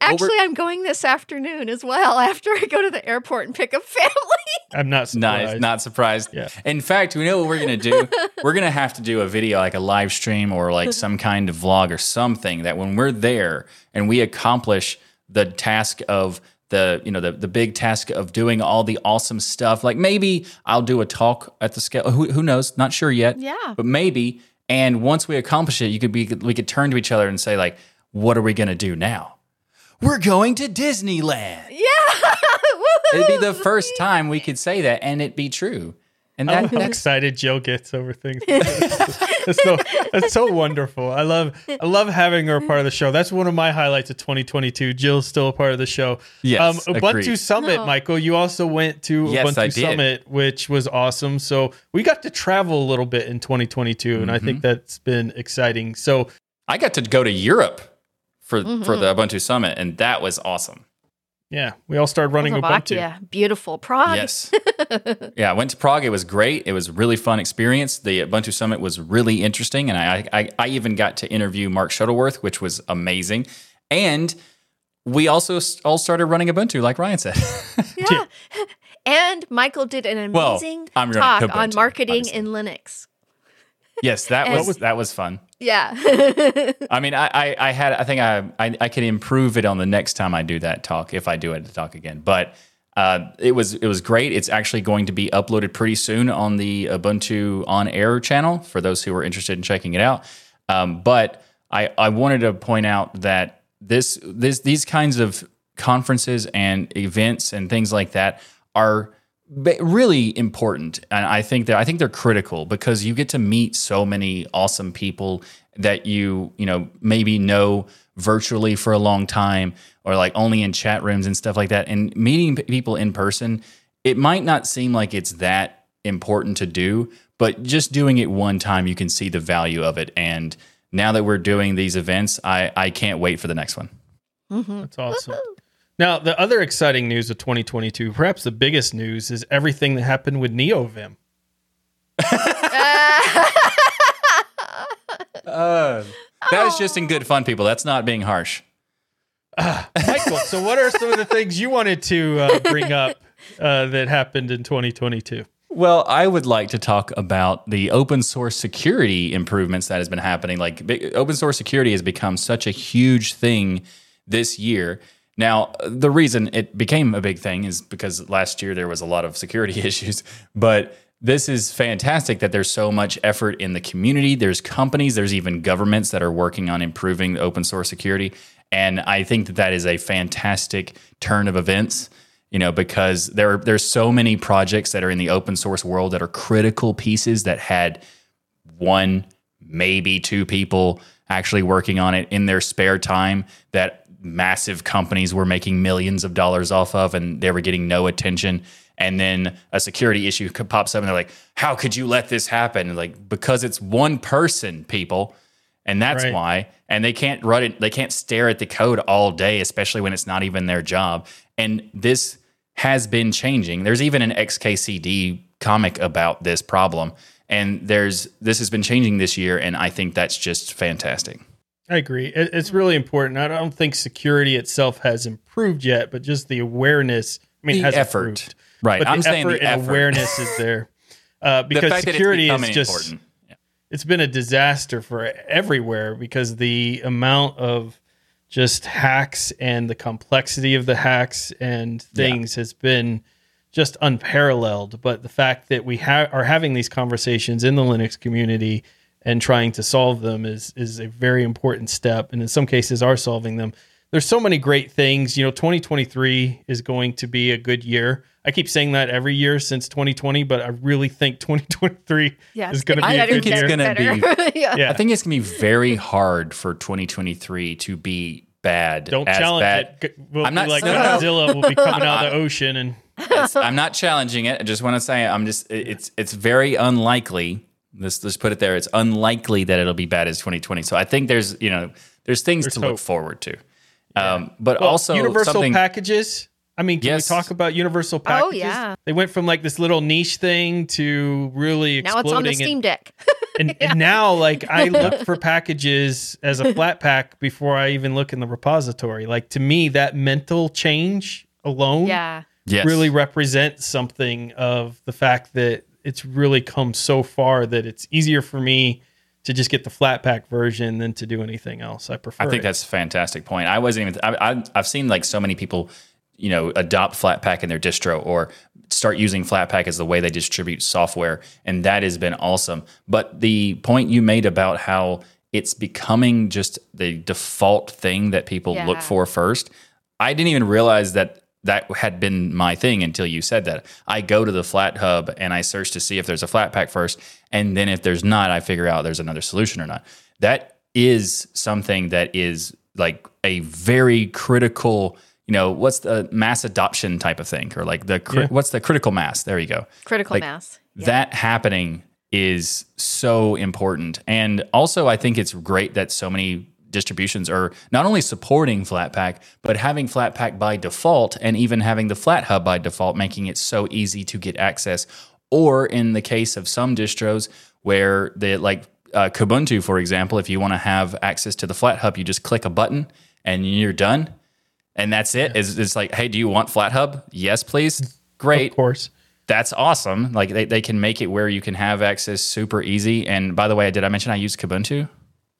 Actually, I'm going this afternoon as well after I go to the airport and pick up family. I'm not surprised. Nice, not surprised. Yeah. In fact, we know what we're gonna do. we're gonna have to do a video, like a live stream or like some kind of vlog or something. That when we're there and we accomplish the task of the you know the the big task of doing all the awesome stuff. Like maybe I'll do a talk at the scale. Who, who knows? Not sure yet. Yeah. But maybe. And once we accomplish it, you could be we could turn to each other and say like, "What are we gonna do now?" We're going to Disneyland. yeah. It'd be the first time we could say that and it be true. And I that, love how excited Jill gets over things. that's, no, that's That's so wonderful. I love I love having her a part of the show. That's one of my highlights of 2022. Jill's still a part of the show. Yes, Um, Ubuntu agreed. Summit, Oh. Michael. You also went to Yes, Ubuntu I did. Summit, which was awesome. So we got to travel a little bit in 2022, and I Mm-hmm. think that's been exciting. So I got to go to Europe for Mm-hmm. for the Ubuntu Summit, and that was awesome. yeah, we all started running Ubuntu. Slovakia, beautiful. Prague. Yes. yeah, I went to Prague. It was great. It was a really fun experience. The Ubuntu Summit was really interesting, and I, I, I even got to interview Mark Shuttleworth, which was amazing. And we also s- all started running Ubuntu, like Ryan said. Yeah. And Michael did an amazing I'm talk on marketing obviously. in Linux. yes, that was that was fun. Yeah. I mean, I, I, I had I think I, I I could improve it on the next time I do that talk if I do it to talk again. But uh, it was it was great. It's actually going to be uploaded pretty soon on the Ubuntu on Air channel for those who are interested in checking it out. Um, but I I wanted to point out that this this these kinds of conferences and events and things like that are really important and i think that i think they're critical because you get to meet so many awesome people that you you know maybe know virtually for a long time or like only in chat rooms and stuff like that. And meeting p- people in person it might not seem like it's that important to do but just doing it one time you can see the value of it. And now that we're doing these events i i can't wait for the next one. Mm-hmm. That's awesome. Now, the other exciting news of 2022, perhaps the biggest news, is everything that happened with NeoVim. that is just in good fun people that's not being harsh Michael, so what are some of the things you wanted to uh, bring up uh, that happened in 2022? Well, I would like to talk about the open source security improvements that has been happening. Like big, open source security has become such a huge thing this year. Now, the reason it became a big thing is because last year there was a lot of security issues, but this is fantastic that there's so much effort in the community. There's companies, there's even governments that are working on improving the open source security. And I think that that is a fantastic turn of events you know because there are, there's so many projects that are in the open source world that are critical pieces that had one maybe two people actually working on it in their spare time that massive companies were making millions of dollars off of and they were getting no attention. And then a security issue pops up and they're like how could you let this happen? And like because it's one person people. And that's Right. why. And they can't run it they can't stare at the code all day especially when it's not even their job. And this has been changing. There's even an xkcd comic about this problem. And there's this has been changing this year and i think that's just fantastic I agree. It's really important. I don't think security itself has improved yet, but just the awareness. I mean, The has effort. improved. Right. But I'm the saying the effort. awareness is there. Uh, because fact security is just important Yeah. it's been a disaster for everywhere because the amount of just hacks and the complexity of the hacks and things has been just unparalleled. But the fact that we ha- are having these conversations in the Linux community and trying to solve them is is a very important step, and in some cases are solving them. There's so many great things. You know, 2023 is going to be a good year. I keep saying that every year since 2020, but I really think 2023 Yeah, is going to be I a think it's gonna be- yeah. yeah. i think it's going to be very hard for 2023 to be bad Don't as challenge bad. it. We'll I'm be not- like no, no, no. Godzilla will be coming out of the ocean and It's- I'm not challenging it. I just want to say I'm just it's it's very unlikely. Let's let's put it there. It's unlikely that it'll be bad as 2020. So I think there's you know there's things There's to hope. look forward to. Um, but Well, also universal something packages. I mean, can Yes. we talk about universal packages? Oh, yeah. They went from like this little niche thing to really exploding. Now it's on the exploding. Steam Deck. and, and, and now, like, I look for packages as a Flatpak before I even look in the repository. Like, to me, that mental change alone yeah. yes. really represents something of the fact that it's really come so far that it's easier for me to just get the Flatpak version than to do anything else. I prefer. I think it. that's a fantastic point. I wasn't even. I, I, I've seen like so many people, you know, adopt Flatpak in their distro or start using Flatpak as the way they distribute software, and that has been awesome. But the point you made about how it's becoming just the default thing that people Yeah. look for first, I didn't even realize that that had been my thing until you said that. I go to the Flathub and I search to see if there's a Flatpak first, and then if there's not, I figure out there's another solution or not. That is something that is like a very critical. You know, what's the mass adoption type of thing, or like the cri- Yeah. what's the critical mass? There you go Critical Like, mass. Yeah. that happening is so important. And also, I think it's great that so many distributions are not only supporting Flatpak, but having Flatpak by default and even having the Flathub by default, making it so easy to get access. Or in the case of some distros where the like uh, Kubuntu, for example, if you want to have access to the Flathub, you just click a button and you're done. And that's it. It's, it's like, hey, do you want Flathub? Yes, please. Great Of course. that's awesome. Like they, they can make it where you can have access super easy. And by the way, did I mention I use Kubuntu?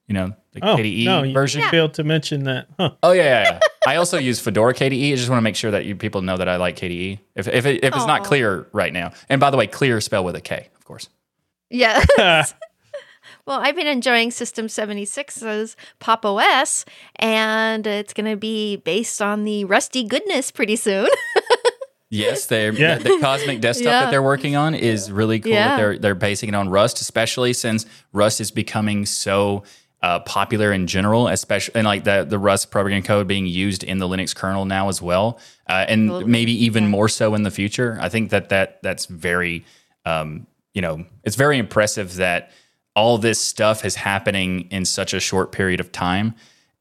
You know, the Oh, KDE no, you version. failed to mention that. Huh. Oh yeah, yeah, yeah. I also use Fedora KDE. I just want to make sure that you people know that I like KDE. If if, it, if it's not clear right now, and by the way, clear spell with a K, of course. Yeah. well, I've been enjoying System 76's Pop OS, and it's going to be based on the Rusty goodness pretty soon. Yes, they're Yeah. the, the cosmic desktop Yeah. that they're working on is really cool. Yeah. That they're they're basing it on Rust, especially since Rust is becoming so uh, popular in general, especially and like the the Rust programming code being used in the Linux kernel now as well, uh, and Absolutely. maybe even more so in the future. I think that that that's very, um, you know, it's very impressive that all this stuff is happening in such a short period of time,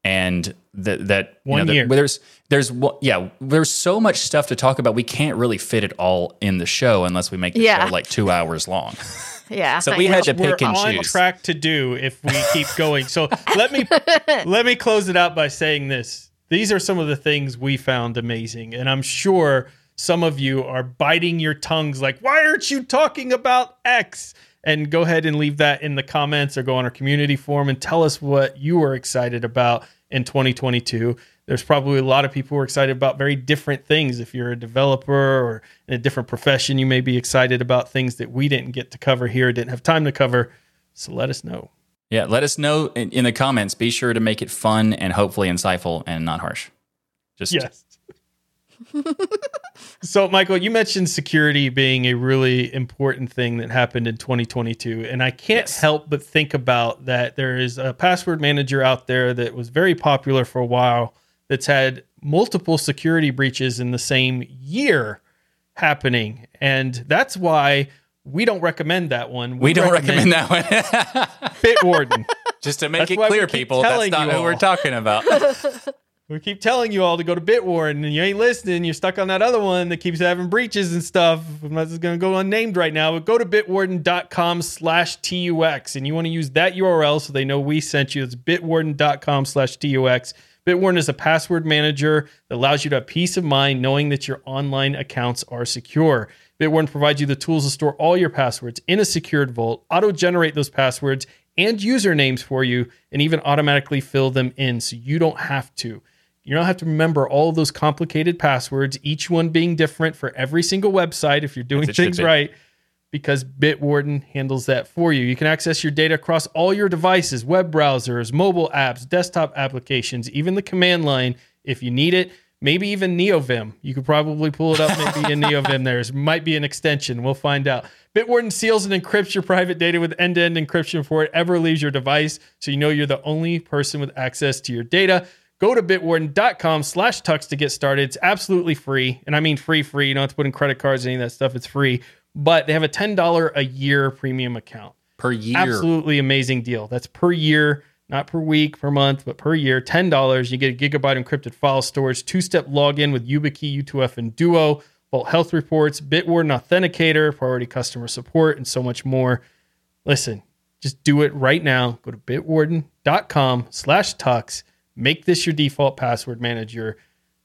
and that that you One know, year. that there's there's yeah there's so much stuff to talk about we can't really fit it all in the show unless we make the Yeah. show like two hours long yeah. So we had to pick We're and on choose. track to do if we keep going. So let me let me close it out by saying this. These are some of the things we found amazing, and I'm sure some of you are biting your tongues like, "Why aren't you talking about X?" And go ahead and leave that in the comments or go on our community forum and tell us what you are excited about in 2022. There's probably a lot of people who are excited about very different things. If you're a developer or in a different profession, you may be excited about things that we didn't get to cover here, didn't have time to cover. So let us know. yeah let us know in, in the comments be sure to make it fun and hopefully insightful and not harsh just Yes. so, Michael, you mentioned security being a really important thing that happened in 2022. And I can't Yes. help but think about that there is a password manager out there that was very popular for a while that's had multiple security breaches in the same year happening. And that's why we don't recommend that one. we don't recommend that one Bitwarden. just to make That's it clear people that's not you who we're talking about We keep telling you all to go to Bitwarden, and you ain't listening. You're stuck on that other one that keeps having breaches and stuff. I'm not just going to go unnamed right now, but go to bitwarden.com slash TUX, and you want to use that URL so they know we sent you. It's bitwarden.com slash TUX. Bitwarden is a password manager that allows you to have peace of mind knowing that your online accounts are secure. Bitwarden provides you the tools to store all your passwords in a secured vault, auto generate those passwords and usernames for you, and even automatically fill them in so you don't have to. You don't have to remember all of those complicated passwords, each one being different for every single website if you're doing things right, because Bitwarden handles that for you. You can access your data across all your devices, web browsers, mobile apps, desktop applications, even the command line if you need it. Maybe even NeoVim. You could probably pull it up maybe in NeoVim. There's might be an extension. We'll find out. Bitwarden seals and encrypts your private data with end-to-end encryption before it ever leaves your device, so you know you're the only person with access to your data. Go to bitwarden.com slash tux to get started. It's absolutely free. And I mean free, free. You don't have to put in credit cards any of that stuff. It's free. But they have a $10 a year premium account. per year Absolutely amazing deal. That's per year, not per week, per month, but per year. $10. You get a gigabyte encrypted file storage, two step login with YubiKey, U2F, and Duo, Vault Health Reports, Bitwarden Authenticator, priority customer support, and so much more. Listen, just do it right now. Go to bitwarden.com slash tux. Make this your default password manager.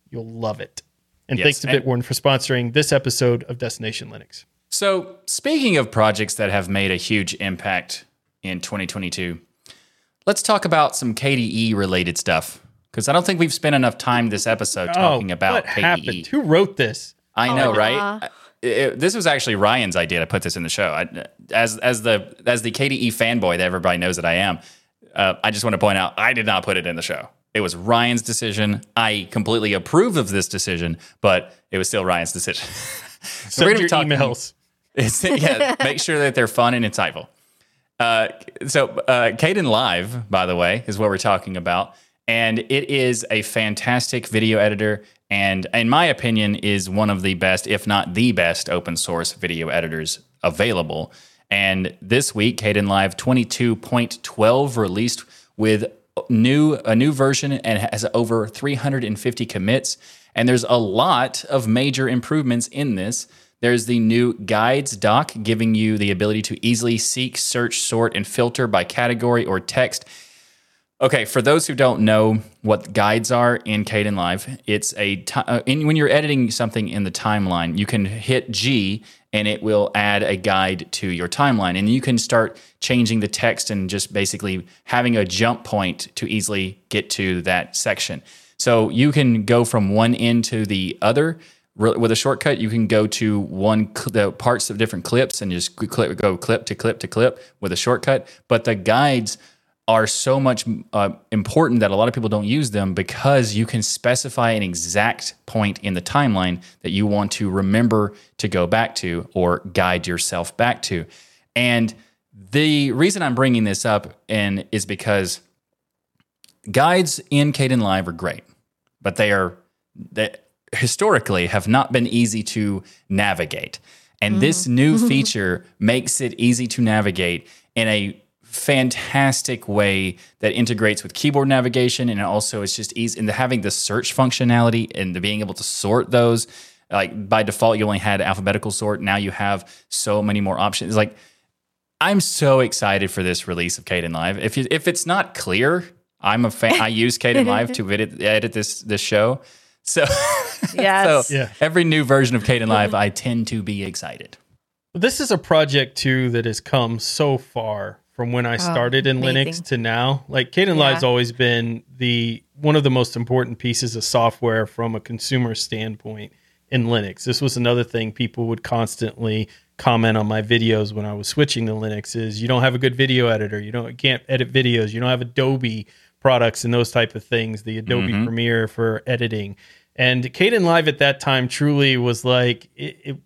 You'll love it. And Yes, thanks to and- Bitwarden for sponsoring this episode of Destination Linux. So, speaking of projects that have made a huge impact in 2022, let's talk about some KDE related stuff because I don't think we've spent enough time this episode talking about Oh, what KDE. happened? Who wrote this? I know, Aw. right? It- it- this was actually Ryan's idea to put this in the show. I, as as the as the KDE fanboy that everybody knows that I am, uh, I just want to point out I did not put it in the show. It was Ryan's decision. I completely approve of this decision, but it was still Ryan's decision. so Send your emails. It's, yeah, make sure that they're fun and insightful. Uh, so, uh, Kdenlive, by the way, is what we're talking about, and it is a fantastic video editor, and in my opinion, is one of the best, if not the best, open source video editors available. And this week, Caden Kdenlive 22.12 released with new a new version and has over 350 commits. And there's a lot of major improvements in this. There's the new guides doc giving you the ability to easily seek, search, sort, and filter by category or text. Okay, for those who don't know what guides are in Kdenlive, it's a t- uh, in, when you're editing something in the timeline, you can hit G and it will add a guide to your timeline, and you can start changing the text and just basically having a jump point to easily get to that section. So you can go from one end to the other with a shortcut, you can go to one cl- the parts of different clips and just clip, go clip to clip to clip with a shortcut. But the guides are so much uh, important that a lot of people don't use them because you can specify an exact point in the timeline that you want to remember to go back to or guide yourself back to. And the reason I'm bringing this up and is because guides in Kdenlive are great, but they are that historically have not been easy to navigate. And mm-hmm. this new feature makes it easy to navigate in a fantastic way that integrates with keyboard navigation. And also it's just easy and having the search functionality and the being able to sort those like by default you only had alphabetical sort. Now you have so many more options. Like i'm so excited for this release of Caden Kdenlive if, you, if it's not clear i'm a fan i use Caden Kdenlive to edit, edit this this show so Yes. so yeah. every new version of Kdenlive, I tend to be excited. This is a project too that has come so far from when I oh, started oh, in Linux to now. Like Kdenlive's yeah. always been the one of the most important pieces of software from a consumer standpoint in Linux. This was another thing people would constantly comment on my videos when I was switching to Linux is you don't have a good video editor, you don't you can't edit videos, you don't have Adobe products and those type of things, the Adobe mm-hmm. Premiere for editing. And Caden Kdenlive at that time truly was like it, it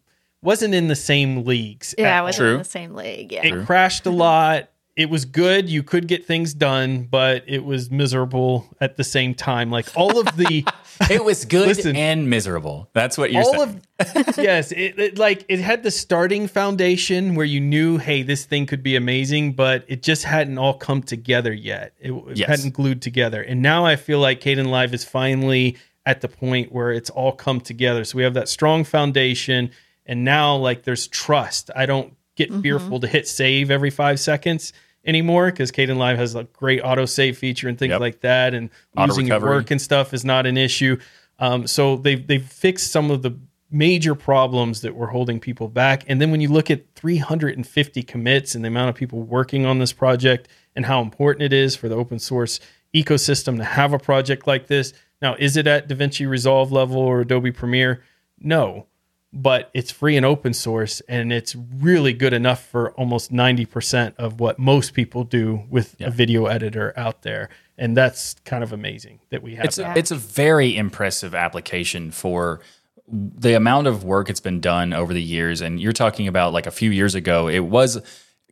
wasn't in the same leagues. Yeah, it wasn't True. in the same league. Yeah. It True. crashed a mm-hmm. lot. It was good. You could get things done, but it was miserable at the same time. Like all of the It was good listen, and miserable. That's what you're all saying. Of, yes, it, it like it had the starting foundation where you knew, hey, this thing could be amazing, but it just hadn't all come together yet. It, it yes. hadn't glued together. And now I feel like Caden Kdenlive is finally at the point where it's all come together. So we have that strong foundation, and now like there's trust. I don't get mm-hmm. fearful to hit save every five seconds anymore because Caden Kdenlive has a great auto save feature and things yep. like that, and auto losing recovery. your work and stuff is not an issue. Um, so they've they've fixed some of the major problems that were holding people back. And then when you look at 350 commits and the amount of people working on this project and how important it is for the open source ecosystem to have a project like this, now, is it at DaVinci Resolve level or Adobe Premiere? No, but it's free and open source, and it's really good enough for almost 90% of what most people do with yeah. a video editor out there. And that's kind of amazing that we have it's that. A, it's a very impressive application for the amount of work it's been done over the years. And you're talking about like a few years ago, it was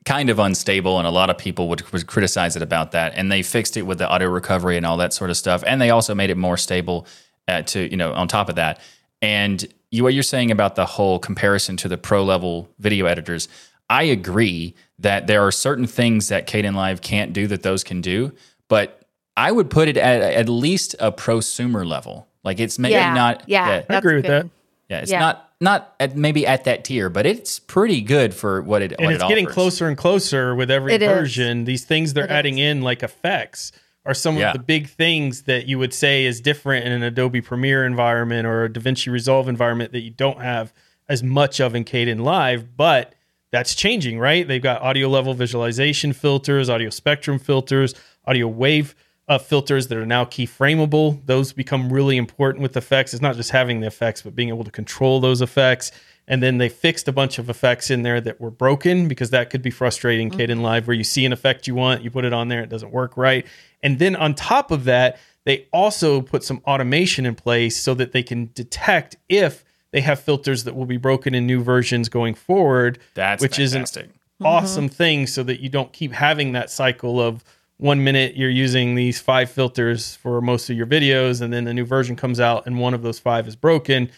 kind of unstable, and a lot of people would, would criticize it about that. And they fixed it with the auto recovery and all that sort of stuff. And they also made it more stable uh, to you know on top of that. And you, what you're saying about the whole comparison to the pro level video editors, I agree that there are certain things that Kdenlive can't do that those can do, but I would put it at at least a prosumer level. Like it's maybe yeah, not. Yeah, yeah I agree with good. that. Yeah, it's yeah. not not at maybe at that tier, but it's pretty good for what it. And what it's it getting offers. closer and closer with every it version. Is. These things they're it adding is. in, like effects, are some yeah. of the big things that you would say is different in an Adobe Premiere environment or a DaVinci Resolve environment that you don't have as much of in Caden Kdenlive, but that's changing, right? They've got audio level visualization filters, audio spectrum filters, audio wave uh, filters that are now keyframeable. Those become really important with effects. It's not just having the effects, but being able to control those effects. And then they fixed a bunch of effects in there that were broken because that could be frustrating. Mm-hmm. Kdenlive, where you see an effect you want, you put it on there, it doesn't work right. And then on top of that, they also put some automation in place so that they can detect if they have filters that will be broken in new versions going forward. That's which fantastic. is an awesome thing so that you don't keep having that cycle of one minute you're using these five filters for most of your videos and then a new version comes out and one of those five is broken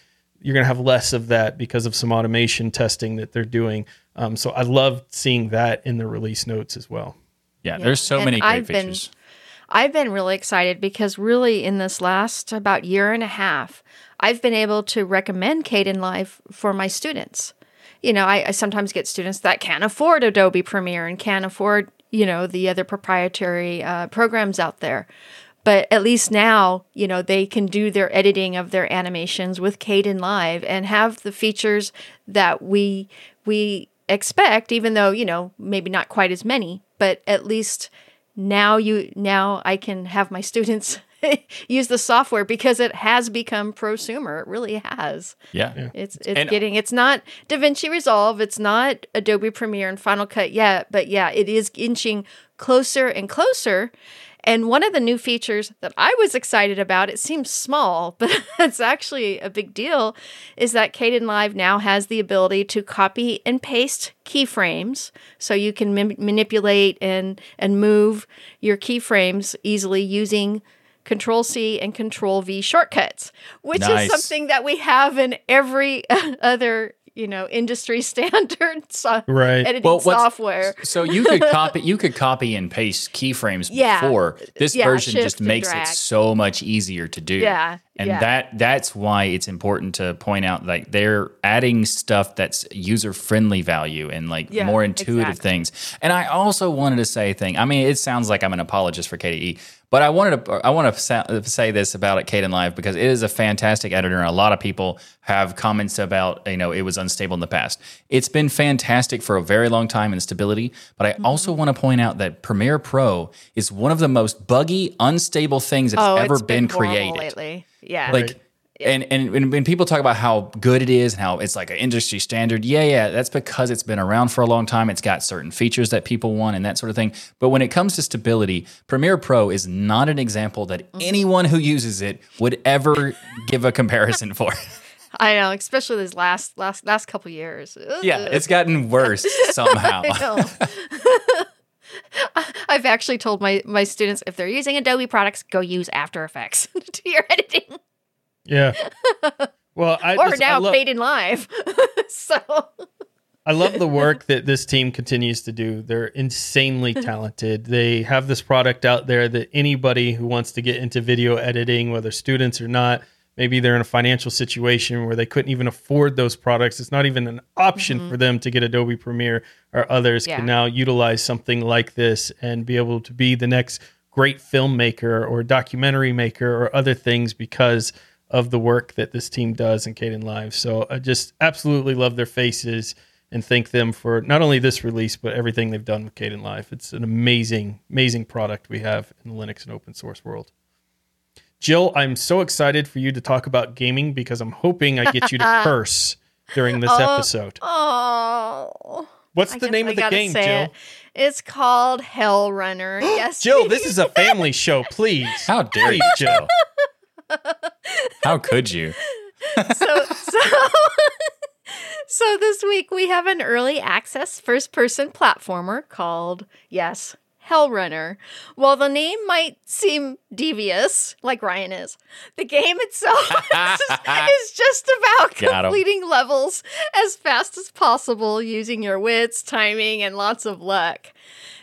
you're going to have less of that because of some automation testing that they're doing um, so i love seeing that in the release notes as well Yeah, there's so And many great I've been- features. I've been really excited because really in this last about year and a half, I've been able to recommend Kdenlive for my students. You know, I, I sometimes get students that can't afford Adobe Premiere and can't afford, you know, the other proprietary uh, programs out there. But at least now, you know, they can do their editing of their animations with Kdenlive and have the features that we we expect, even though, you know, maybe not quite as many, but at least now you now I can have my students use the software because it has become prosumer. It really has. Yeah. It's it's And- uh, getting it's not DaVinci Resolve, it's not Adobe Premiere and Final Cut yet, but yeah, it is inching closer and closer. And one of the new features that I was excited about, it seems small, but it's actually a big deal, is that Kdenlive now has the ability to copy and paste keyframes. So you can mim- manipulate and, and move your keyframes easily using Control C and Control V shortcuts, which Nice. is something that we have in every other, you know, industry standard so- Right. editing Well, software. So you could copy you could copy and paste keyframes Yeah. before. This Yeah, version just and makes it so much easier to do. Yeah, And yeah. that that's why it's important to point out like they're adding stuff that's user friendly value and like Yeah, more intuitive exactly. things. And I also wanted to say a thing. I mean, it sounds like I'm an apologist for KDE, but I wanted to I want to say this about it, Kdenlive because it is a fantastic editor, and a lot of people have comments about you know it was unstable in the past. It's been fantastic for a very long time in stability, but I Mm-hmm. also want to point out that Premiere Pro is one of the most buggy, unstable things that's oh, ever it's been, horrible created lately. Yeah. like and, and and when people talk about how good it is and how it's like an industry standard yeah yeah that's because it's been around for a long time it's got certain features that people want and that sort of thing but when it comes to stability premiere pro is not an example that Mm-hmm. anyone who uses it would ever give a comparison for I know, especially these last last last couple years. yeah it's gotten worse somehow. I've actually told my my students if they're using Adobe products, go use After Effects to do your editing. Yeah well i Or just, I now love- paid in live. so I love the work that this team continues to do. They're insanely talented. They have this product out there that anybody who wants to get into video editing, whether students or not, maybe they're in a financial situation where they couldn't even afford those products. It's not even an option mm-hmm. for them to get Adobe Premiere or others Yeah. can now utilize something like this and be able to be the next great filmmaker or documentary maker or other things because of the work that this team does in Kdenlive. So I just absolutely love their faces and thank them for not only this release but everything they've done with Kdenlive. It's an amazing, amazing product we have in the Linux and open source world. Jill, I'm so excited for you to talk about gaming because I'm hoping I get you to curse during this oh, episode. Oh What's the name I of the game, Jill? it. It's called Hellrunner. yes. Jill, this is a family show, please. how dare you Jill. how could you so so so this week we have an early access first person platformer called yes Hellrunner. While the name might seem devious, like Ryan is, the game itself is, just about Got 'em. completing levels as fast as possible using your wits, timing, and lots of luck.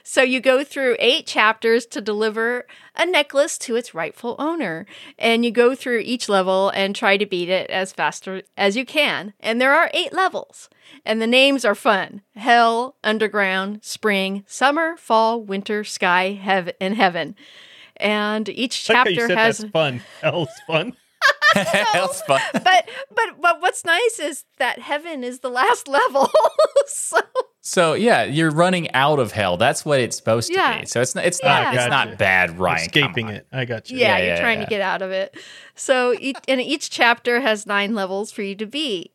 So you go through eight chapters to deliver a necklace to its rightful owner. And you go through each level and try to beat it as fast as you can. And there are eight levels. And the names are fun Hell, Underground, Spring, Summer, Fall, Winter, Sky, Heaven, and Heaven. And each I like how you chapter said has. that's fun. Hell's fun. that's fun But but but what's nice is that heaven is the last level. so so yeah you're running out of hell that's what it's supposed to Yeah. be so it's not it's Yeah. not it's Gotcha. not bad Ryan Escaping it. I got you. yeah, Yeah, you're yeah, trying yeah. to get out of it. So each, and each chapter has nine levels for you to beat.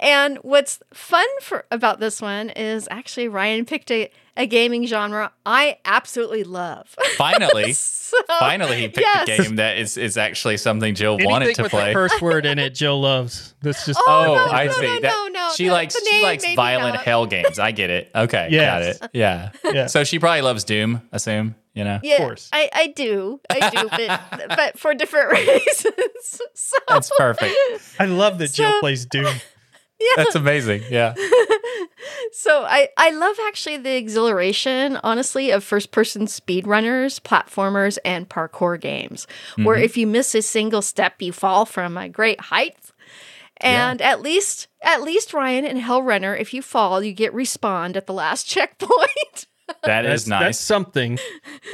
And what's fun for about this one is actually Ryan picked a, a gaming genre I absolutely love. Finally, So, finally, he picked yes. a game that is is actually something Jill Anything wanted to with play. a curse word in it, Jill loves. That's just Oh, Oh, no, I no, see. no, that, no, no, she no, likes the she likes violent not. hell games. I get it. Okay, Yes. got it. Yeah. Yeah. So she probably loves Doom. I assume you know. Yeah, course. I, I do. I do, but but for different reasons. So That's perfect. I love that Jill plays Doom. That's amazing. Yeah. So I, I love actually the exhilaration, honestly, of first person speedrunners, platformers, and parkour games, where Mm-hmm. if you miss a single step, you fall from a great height. And at least, at least Ryan and Hellrunner, if you fall, you get respawned at the last checkpoint. That That's, is nice. that's something.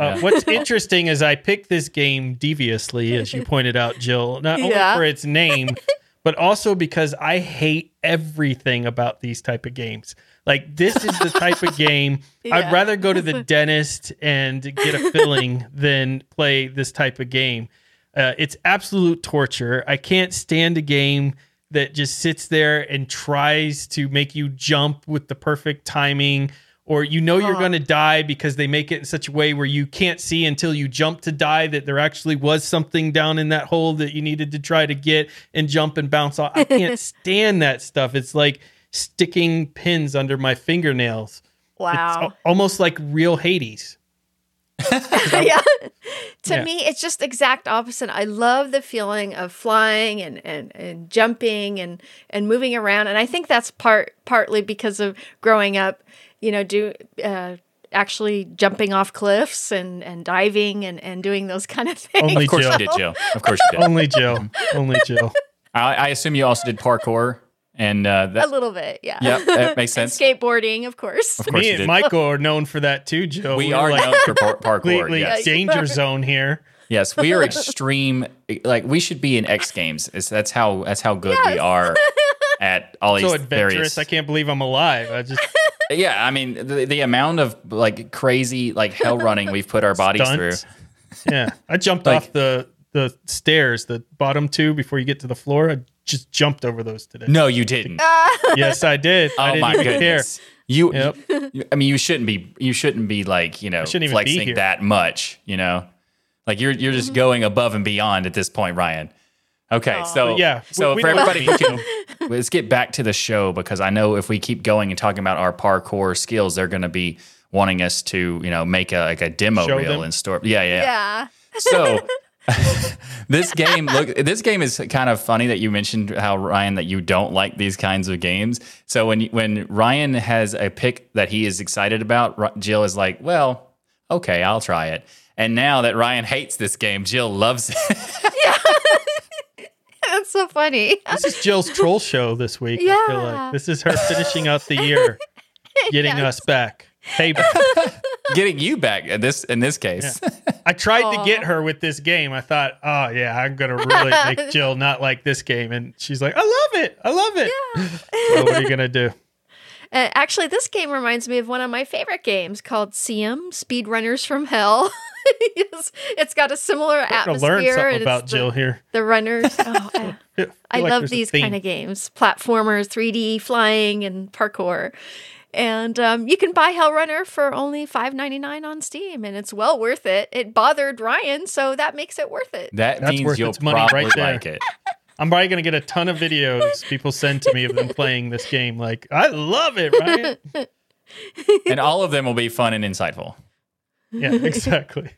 Uh, Yeah. What's interesting is I picked this game deviously, as you pointed out, Jill, not only for its name, but also because I hate everything about these type of games. Like this is the type of game Yeah. I'd rather go to the dentist and get a filling than play this type of game. Uh, it's absolute torture. I can't stand a game that just sits there and tries to make you jump with the perfect timing or you know you're Huh. going to die because they make it in such a way where you can't see until you jump to die that there actually was something down in that hole that you needed to try to get and jump and bounce off. I can't stand that stuff. It's like sticking pins under my fingernails. It's Wow. al- almost like real Hades. yeah. To Yeah. me, it's just exact opposite. I love the feeling of flying and, and, and jumping and, and moving around. And I think that's part partly because of growing up, you know, do uh, actually jumping off cliffs and, and diving and, and doing those kind of things. Only of course Jill. you did, Jill. Of course you did. Only Jill. Only Jill. I, I assume you also did parkour, and uh, A little bit, yeah. Yep, that makes And sense. skateboarding, of course. Of course Me you and did. Michael are known for that too, Jill. we We're like known for par- parkour. completely Yes. danger zone here. yes, we are extreme. Like we should be in X Games. It's, that's how that's how good we are at all these So adventurous. various. I can't believe I'm alive. I just Yeah, I mean the, the amount of like crazy like hell running we've put our bodies stunts. through. Yeah. I jumped Like- off the the stairs, the bottom two before you get to the floor. I just jumped over those today. No, you didn't. Yes, I did. I oh didn't my even goodness. You, Yep. you- I mean, you shouldn't be. You shouldn't be like you know shouldn't flexing that much. You know, like you're you're Mm-hmm. just going above and beyond at this point, Ryan. Okay, so But yeah, so we- we for everybody can, let's get back to the show because I know if we keep going and talking about our parkour skills, they're going to be wanting us to you know make a like a demo Show reel them. and store. Yeah, yeah. Yeah. So this game look this game is kind of funny that you mentioned how Ryan that you don't like these kinds of games. So when when Ryan has a pick that he is excited about, Jill is like, "Well, okay, I'll try it." And now that Ryan hates this game, Jill loves it. That's so funny. This is Jill's troll show this week. I feel Yeah. like this is her finishing out the year, getting us back. Hey, Getting you back in this in this case. I tried to get her with this game. I thought, oh yeah, I'm gonna really make Jill not like this game, and she's like, I love it, I love it. So what are you gonna do? Uh, actually, this game reminds me of one of my favorite games called CM Speedrunners from Hell. it's, it's got a similar I'm gonna atmosphere. learn something and it's about the, Jill here. The runners. Oh, I, feel I like love these kind of games platformers, 3D flying, and parkour. And um, you can buy Hellrunner for only five ninety nine on Steam, and it's well worth it. It bothered Ryan, so that makes it worth it. That That's means worth you'll its money probably right there. like it. I'm probably gonna get a ton of videos people send to me of them playing this game. Like, I love it, Ryan. And all of them will be fun and insightful. Yeah, exactly.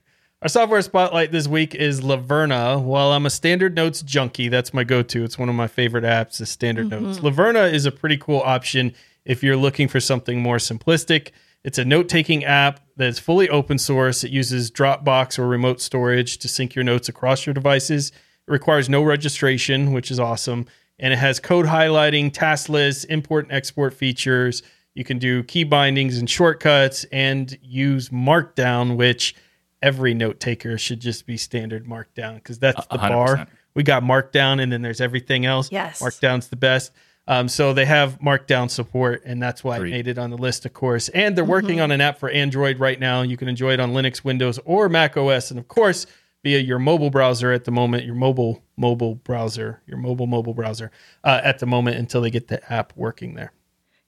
Our software spotlight this week is Laverna. While I'm a Standard Notes junkie, that's my go-to. It's one of my favorite apps. Is Standard mm-hmm. Notes. Laverna is a pretty cool option if you're looking for something more simplistic. It's a note-taking app that's fully open source. It uses Dropbox or remote storage to sync your notes across your devices. It requires no registration, which is awesome, and it has code highlighting, task lists, import and export features. You can do key bindings and shortcuts and use Markdown, which every note taker should just be standard Markdown because that's the a hundred bar. We got Markdown and then there's everything else. Yes. Markdown's the best. Um, so they have Markdown support, and that's why Agreed. I made it on the list, of course. And they're working on an app for Android right now. You can enjoy it on Linux, Windows, or Mac OS. And of course, via your mobile browser at the moment, your mobile mobile browser, your mobile mobile browser uh, at the moment until they get the app working there.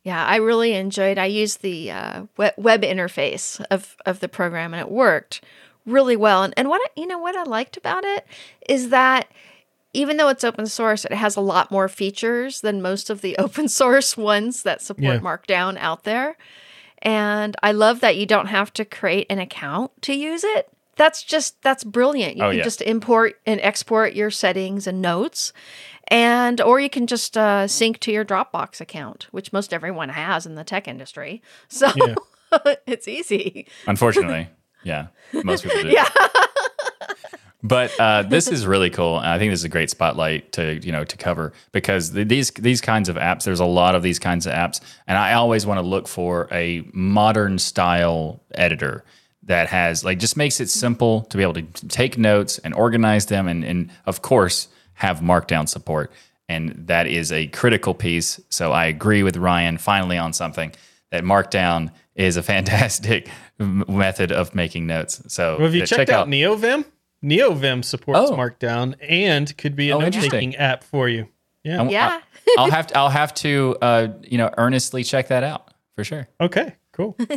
Yeah, I really enjoyed. I used the uh, web, interface of of the program, and it worked really well. And and what I, you know what I liked about it is that even though it's open source, it has a lot more features than most of the open source ones that support Yeah. Markdown out there. And I love that you don't have to create an account to use it. That's just that's brilliant. You Oh, can yeah. just import and export your settings and notes. And or you can just uh, sync to your Dropbox account, which most everyone has in the tech industry. So Yeah. it's easy. Unfortunately, yeah, most people do. Yeah. But uh, this is really cool, and I think this is a great spotlight to you know to cover because th- these these kinds of apps. There's a lot of these kinds of apps, and I always want to look for a modern style editor that has like just makes it simple to be able to take notes and organize them, and and of course have Markdown support, and that is a critical piece. So I agree with Ryan finally on something that Markdown is a fantastic method of making notes. So Well, have you yeah, checked check out NeoVim? NeoVim supports Oh. Markdown and could be a Oh, note interesting. taking app for you. Yeah. I- Yeah. I'll have to I'll have to uh, you know earnestly check that out for sure. Okay. Cool.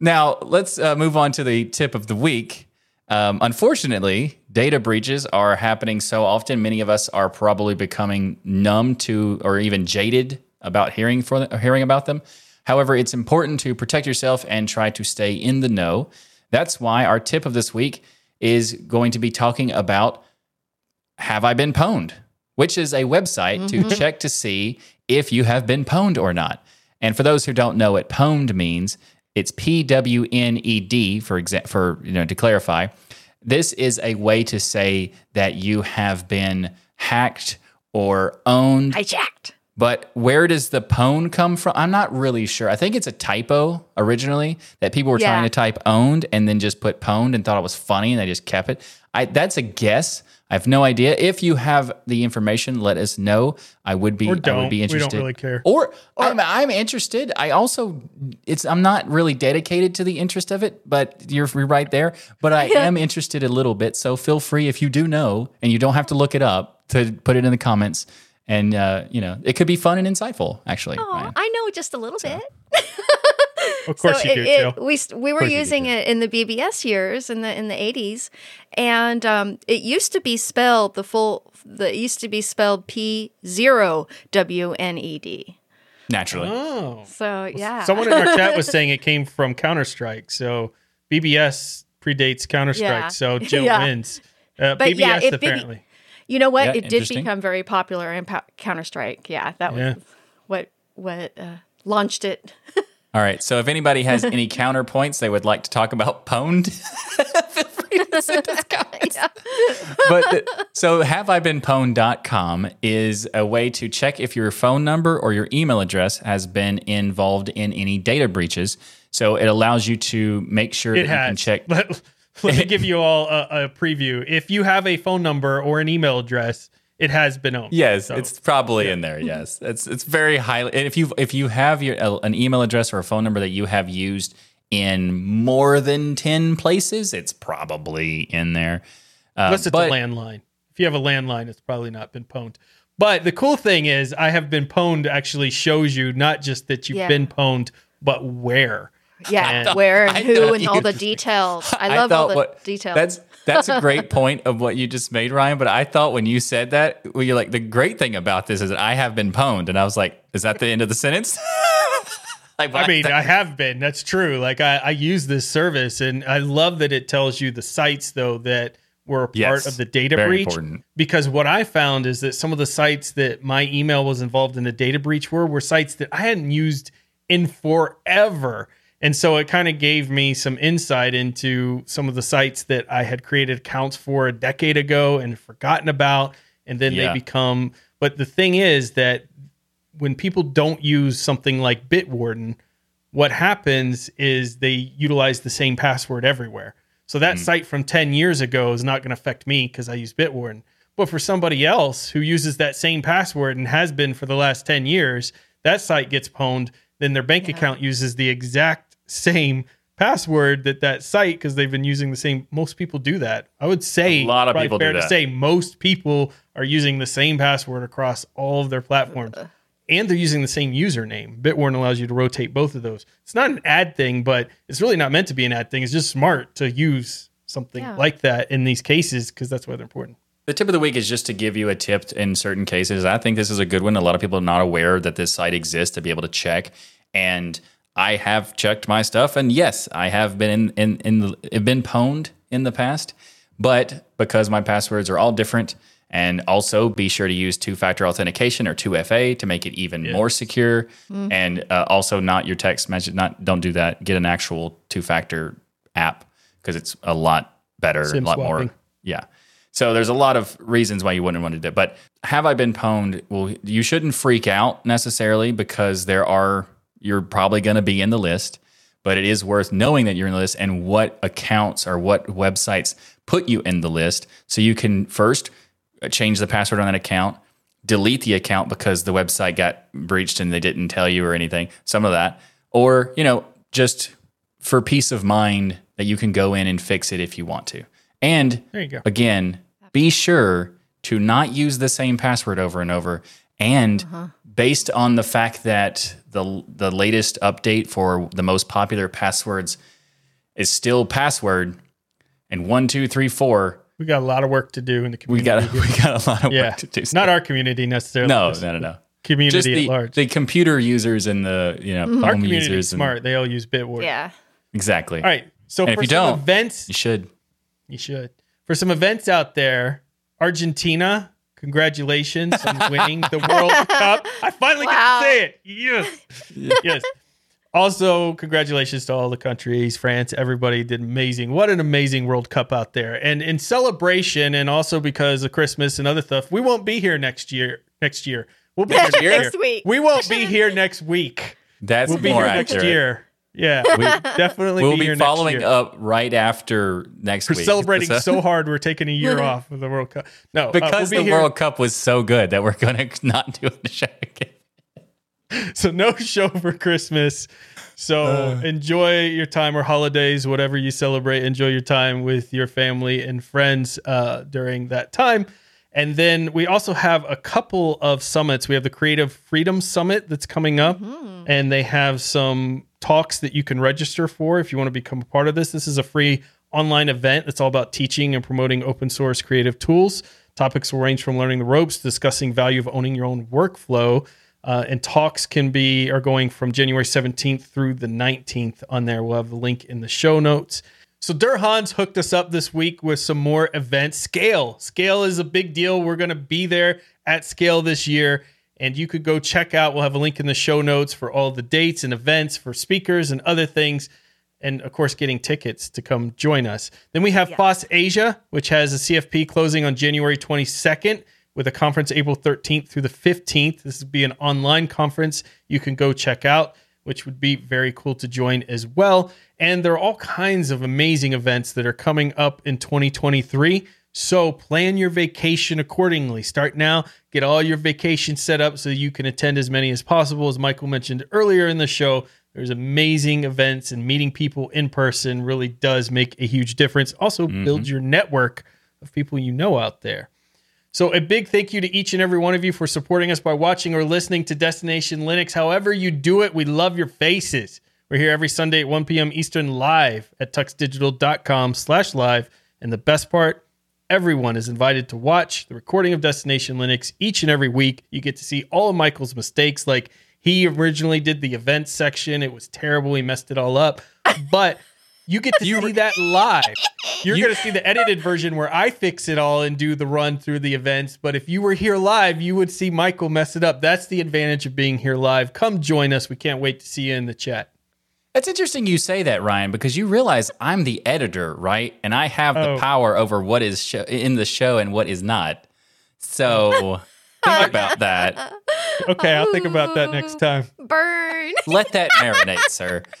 Now let's uh, move on to the tip of the week. Um, unfortunately, data breaches are happening so often. Many of us are probably becoming numb to or even jaded about hearing for hearing about them. However, it's important to protect yourself and try to stay in the know. That's why our tip of this week is going to be talking about have I been pwned, which is a website to check to see if you have been pwned or not. And for those who don't know what pwned means, it's P W N E D for exa- for you know to clarify. This is a way to say that you have been hacked or owned Hijacked. but where does the pwn come from? I'm not really sure. I think it's a typo originally that people were Yeah. trying to type owned and then just put pwned and thought it was funny and they just kept it. I, that's a guess. I have no idea. If you have the information, let us know. I would be. Or I don't. would be We don't interested. really care. Or, I'm, I'm interested. I also, it's. I'm not really dedicated to the interest of it, but you're, you're right there. But I am interested a little bit. So feel free if you do know, and you don't have to look it up to put it in the comments. And uh, you know, it could be fun and insightful. Actually, Oh, Ryan. I know just a little bit. Of course so you it, do, it- Jill. we we were course you do, using it in the BBS years in the in the eighties, and um, it used to be spelled the full. The it used to be spelled P zero W N E D. naturally. Oh. So yeah, Someone in our chat was saying it came from Counter Strike. So BBS predates Counter Strike. Yeah. So Jill Yeah. wins. Uh, But BBS yeah, it- BB apparently. you know what? Yeah, it did become very popular in Counter Strike. Yeah, that was Yeah. what what uh, launched it. All right. So if anybody has any counterpoints they would like to talk about pwned, feel free to send us comments. But so haveibeenpwned.com is a way to check if your phone number or your email address has been involved in any data breaches. So it allows you to make sure It that you can has. check. Let, let me give you all a, a preview. If you have a phone number or an email address, it has been owned. Yes, So- it's probably in there. Yes, it's it's very highly. If you if you have your uh, an email address or a phone number that you have used in more than ten places, it's probably in there. Uh, Unless it's but- a landline. If you have a landline, it's probably not been pwned. But the cool thing is, I have been pwned actually shows you not just that you've Yeah. been pwned, but where. Yeah, And- where and who and all the details. I love all the what- details. That's that's a great point of what you just made, Ryan. But I thought when you said that, well, you're like the great thing about this is that I have been pwned, and I was like, is that the end of the sentence? like, I mean, I have been. That's true. Like I, I use this service, and I love that it tells you the sites though that were a part Yes, of the data very breach. important. Because what I found is that some of the sites that my email was involved in the data breach were were sites that I hadn't used in forever. And so it kind of gave me some insight into some of the sites that I had created accounts for a decade ago and forgotten about. And then Yeah. they become, but the thing is that when people don't use something like Bitwarden, what happens is they utilize the same password everywhere. So that hmm. site from 10 years ago is not going to affect me because I use Bitwarden. But for somebody else who uses that same password and has been for the last 10 years, that site gets pwned. Then their bank account uses the exact same password that that site because they've been using the same. Most people do that. I would say A lot of probably people do fair to say most people are using the same password across all of their platforms. And they're using the same username. Bitwarden allows you to rotate both of those. It's not an ad thing, but it's really not meant to be an ad thing. It's just smart to use something Yeah. like that in these cases because that's why they're important. The tip of the week is just to give you a tip in certain cases. I think this is a good one. A lot of people are not aware that this site exists to be able to check. And I have checked my stuff, and yes, I have been in in, in the, been pwned in the past. But because my passwords are all different, and also be sure to use two-factor authentication or 2FA to make it even more secure. And uh, also not your text message. Not don't do that. Get an actual two-factor app because it's a lot better, SIM a lot more. Yeah. So there's a lot of reasons why you wouldn't want to do it. But have I been pwned? Well, you shouldn't freak out necessarily because there are you're probably going to be in the list, but it is worth knowing that you're in the list and what accounts or what websites put you in the list so you can first uh, change the password on that account, delete the account because the website got breached and they didn't tell you or anything, some of that. Or, you know, just for peace of mind that you can go in and fix it if you want to. And There you go. again, be sure to not use the same password over and over. And uh-huh. based on the fact that the the latest update for the most popular passwords is still password, and one, two, three, four, We got a lot of work to do in the community. we community. got we got a lot of yeah, work to do. not our community necessarily. no, no, no, no. community Just the, at large. the computer users and the you know mm-hmm. our home community users. is and- smart. They all use Bitwarden. Yeah. exactly. All right. So And if you some don't- events, You should. you should. For some events out there, Argentina, congratulations on winning the World Cup. I finally Wow. get to say it. Yes. yes. Also, congratulations to all the countries. France, everybody did amazing. What an amazing World Cup out there. And in celebration, and also because of Christmas and other stuff, we won't be here next year. Next year. We'll be here Next next year. week. We won't be here next week. That's We'll be more here accurate. next year. Yeah. We definitely We'll be, be here following next year. up right after next We're week. celebrating So- so hard. We're taking a year off of the World Cup. No, uh, because we'll be the here. World Cup was so good that we're going to not do the show again. So no show for Christmas. So Uh. enjoy your time or holidays, whatever you celebrate. Enjoy your time with your family and friends uh, during that time. And then we also have a couple of summits. We have the Creative Freedom Summit that's coming up, and they have some talks that you can register for if you want to become a part of this. This is a free online event that's all about teaching and promoting open source creative tools. Topics will range from learning the ropes, to discussing value of owning your own workflow, uh, and talks can be are going from January 17th through the 19th on there. We'll have the link in the show notes. So Durhan's hooked us up this week with some more events. Scale. Scale is a big deal. We're going to be there at Scale this year. And you could go check out, we'll have a link in the show notes for all the dates and events for speakers and other things. And of course, getting tickets to come join us. Then we have FOSS Asia, which has a CFP closing on January 22nd with a conference April 13th through the 15th. This would be an online conference you can go check out, which would be very cool to join as well. And there are all kinds of amazing events that are coming up in 2023. So plan your vacation accordingly. Start now, get all your vacations set up so you can attend as many as possible. As Michael mentioned earlier in the show, there's amazing events and meeting people in person really does make a huge difference. Also, build mm-hmm. your network of people you know out there. So, a big thank you to each and every one of you for supporting us by watching or listening to Destination Linux. However, you do it, we love your faces. We're here every Sunday at 1 p.m. Eastern live at tuxdigital.com slash live. And the best part, everyone is invited to watch the recording of Destination Linux each and every week. You get to see all of Michael's mistakes. Like he originally did the events section, it was terrible. He messed it all up. But you get to see that live. You're You- going to see the edited version where I fix it all and do the run through the events. But if you were here live, you would see Michael mess it up. That's the advantage of being here live. Come join us. We can't wait to see you in the chat. It's interesting you say that, Ryan, because you realize I'm the editor, right? And I have the Oh. power over what is sho- in the show and what is not. So think about that. Okay, I'll think about that next time. Burn. Let that marinate, sir.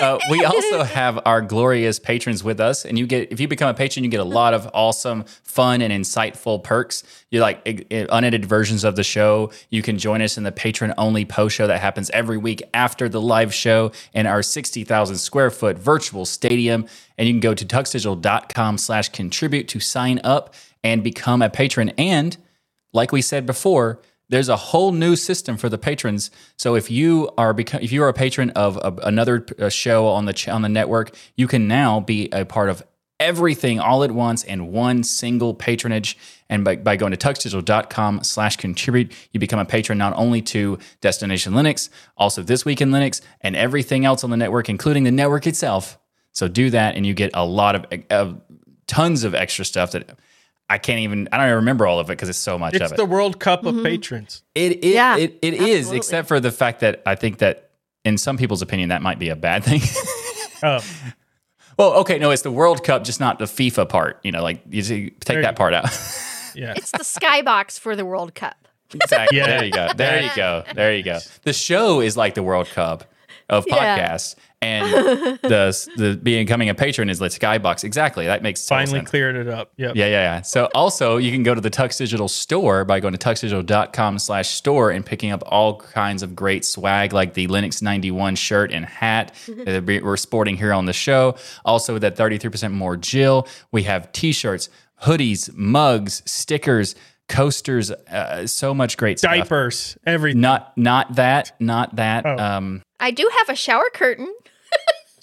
Uh, we also have our glorious patrons with us, and you get if you become a patron, you get a lot of awesome, fun, and insightful perks. You like unedited versions of the show. You can join us in the patron only post show that happens every week after the live show in our sixty thousand square foot virtual stadium. And you can go to tuxdigital.com slash contribute to sign up and become a patron. And like we said before, there's a whole new system for the patrons. So if you are if you are a patron of a, another uh, show on the ch- on the network, you can now be a part of everything all at once in one single patronage. And by, by going to tuxdigital.com slash contribute, you become a patron not only to Destination Linux, also This Week in Linux, and everything else on the network, including the network itself. So do that, and you get a lot of, of tons of extra stuff that I can't even. I don't even remember all of it because it's so much It's of it. It's the World Cup of mm-hmm. patrons. It it Yeah, it, it is, except for the fact that I think that in some people's opinion that might be a bad thing. Oh, well, okay, no, it's the World Cup, just not the FIFA part. You know, like you see- take There that you- part out. yeah. It's the skybox for the World Cup. exactly. Yeah. There you go. There you go. There you go. The show is like the World Cup of Yeah. Podcasts, and the the becoming a patron is like Skybox. Exactly. That makes total Finally sense. cleared it up. Yep. Yeah, yeah, yeah. So also you can go to the Tux Digital store by going to tuxdigital.com slash store and picking up all kinds of great swag like the Linux 91 shirt and hat that we- we're sporting here on the show. Also that 33% more Jill. We have t-shirts, hoodies, mugs, stickers, coasters, uh, so much great stuff. Diapers, everything. Not not that, not that. Oh. Um I do have a shower curtain.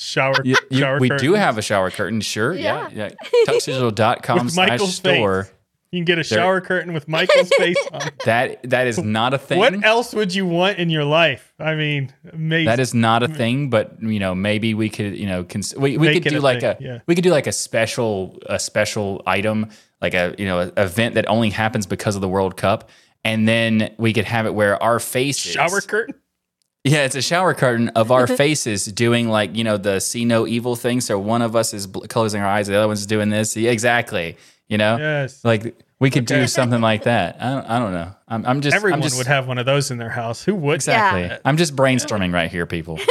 Shower. you- you- shower we do have a shower curtain, sure. Yeah. Yeah. Yeah. Tuxdigital.com slash Michael's store. face. You can get a shower curtain with Michael's face on. That that is not a thing. What else would you want in your life? I mean, amazing. That is not a thing, but you know, maybe we could, you know, cons- we, we Make could do a like thing, a yeah. we could do like a special a special item, like a you know, a event that only happens because of the World Cup, and then we could have it where our face shower curtain. Yeah, it's a shower curtain of our faces doing like you know the see no evil thing. So one of us is bl- closing our eyes, the other one's doing this. Yeah, exactly. You know, Yes. like we could do something like that. I don't, I don't know. I'm, I'm just Everyone I'm just, would have one of those in their house. Who would? exactly. Yeah. I'm just brainstorming right here, people.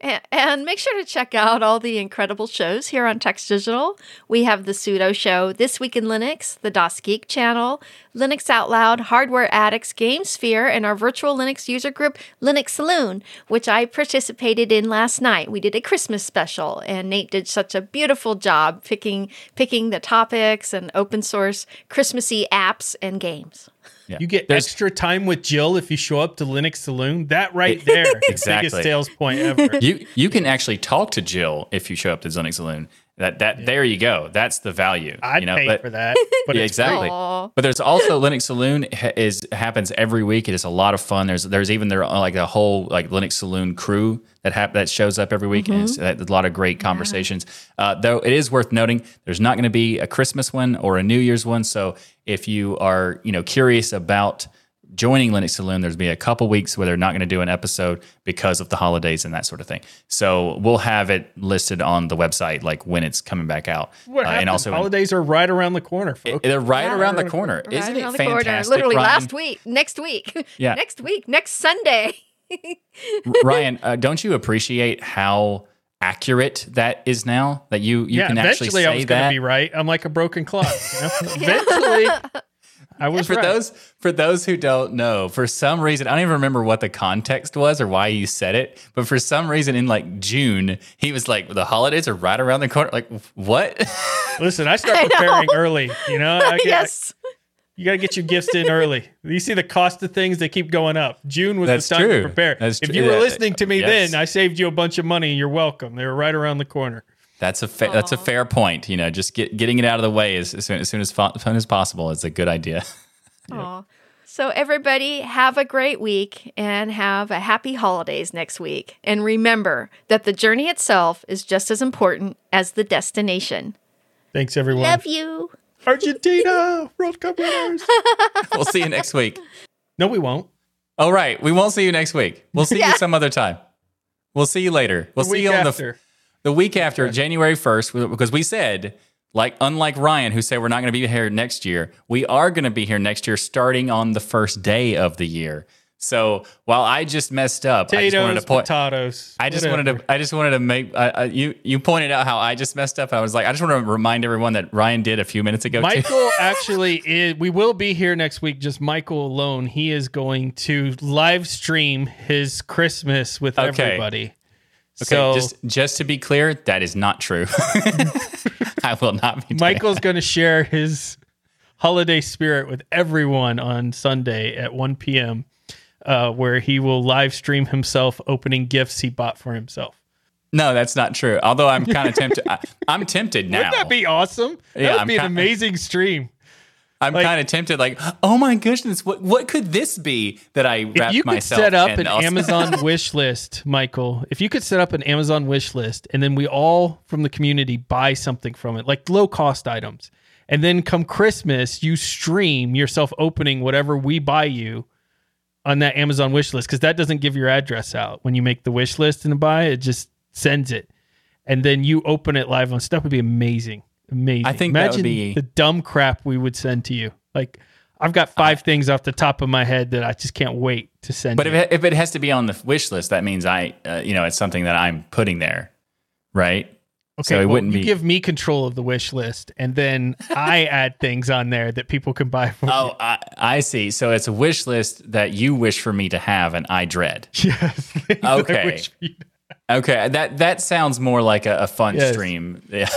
And make sure to check out all the incredible shows here on Tux Digital. We have the Sudo Show, This Week in Linux, the DasGeek channel, Linux Out Loud, Hardware Addicts, Game Sphere, and our virtual Linux user group, Linux Saloon, which I participated in last night. We did a Christmas special, and Nate did such a beautiful job picking picking the topics and open source Christmassy apps and games. Yeah. You get There's- extra time with Jill if you show up to Linux Saloon. That right there, Exactly. biggest sales point ever. you you can actually talk to Jill if you show up to Zonic Saloon. That that there you go. That's the value. I'd you know, pay but- for that. But yeah, exactly. Aw. But there's also Linux Saloon is happens every week. It is a lot of fun. There's there's even there like a whole like Linux Saloon crew that hap- that shows up every week, and it's uh, a lot of great conversations. Uh, though it is worth noting, there's not going to be a Christmas one or a New Year's one. So if you are you know curious about joining Linux Saloon, there's be a couple weeks where they're not going to do an episode because of the holidays and that sort of thing. So we'll have it listed on the website like when it's coming back out, What Uh, and also holidays are right around the corner, folks. they're right Yeah. around the corner. Right Isn't it around corner. fantastic? Literally Ryan? last week, next week, Yeah. next week, next Sunday. Ryan, uh, don't you appreciate how accurate that is now? That you you yeah, can actually say I was going to that. be right. I'm like a broken clock. You know? eventually, I was for right. those for those who don't know, for some reason, I don't even remember what the context was or why you said it, but for some reason in like June, he was like, "The holidays are right around the corner." Like what? Listen, I start I preparing early. You know, I get, yes. you got to get your gifts in early. You see the cost of things; they keep going up. June was That's the time true. to prepare. That's if tr- you were listening to me yes. then, I saved you a bunch of money. You're welcome. They were right around the corner. That's a fa- that's a fair point. You know, just get, getting it out of the way as, as soon as soon as, fo- soon as possible is a good idea. Aw. So, everybody, have a great week and have a happy holidays next week. And remember that the journey itself is just as important as the destination. Thanks, everyone. Love you. Argentina, World Cup winners. we'll see you next week. no, we won't. All right, we won't see you next week. We'll see Yeah. you some other time. We'll see you later. We'll The see week you on the after. the week after January 1st because we said like unlike Ryan who said we're not going to be here next year, we are going to be here next year starting on the first day of the year. So while I just messed up, I just wanted to point. potatoes. I just wanted to. I just wanted to make. Uh, uh, you you pointed out how I just messed up. I was like, I just want to remind everyone that Ryan did a few minutes ago. Michael actually is. We will be here next week. Just Michael alone. He is going to live stream his Christmas with Okay. everybody. Okay, so just just to be clear, that is not true. I will not be. Michael's going to share his holiday spirit with everyone on Sunday at 1 p.m., uh, where he will live stream himself opening gifts he bought for himself. No, that's not true. Although I'm kind of tempted. I, I'm tempted now. Wouldn't that be awesome? That Yeah, would I'm be an amazing stream. I'm like- kind of tempted. Like, oh my goodness, what what could this be that I If wrap you could set up an also- Amazon wish list, Michael, if you could set up an Amazon wish list and then we all from the community buy something from it, like low cost items, and then come Christmas, you stream yourself opening whatever we buy you on that Amazon wish list because that doesn't give your address out. When you make the wish list and buy it just sends it, and then you open it live on stuff would be amazing, amazing. I think that would imagine be- the dumb crap we would send to you. Like I've got five things off the top of my head that I just can't wait to send. But if it, if it has to be on the wish list, that means I, uh, you know, it's something that I'm putting there, right? Okay, so it well, wouldn't you be. give me control of the wish list, and then I add things on there that people can buy for. oh, I, I see. So it's a wish list that you wish for me to have, and I dread. yes. Okay. Okay, that that sounds more like a, a fun Yes. stream. Yeah.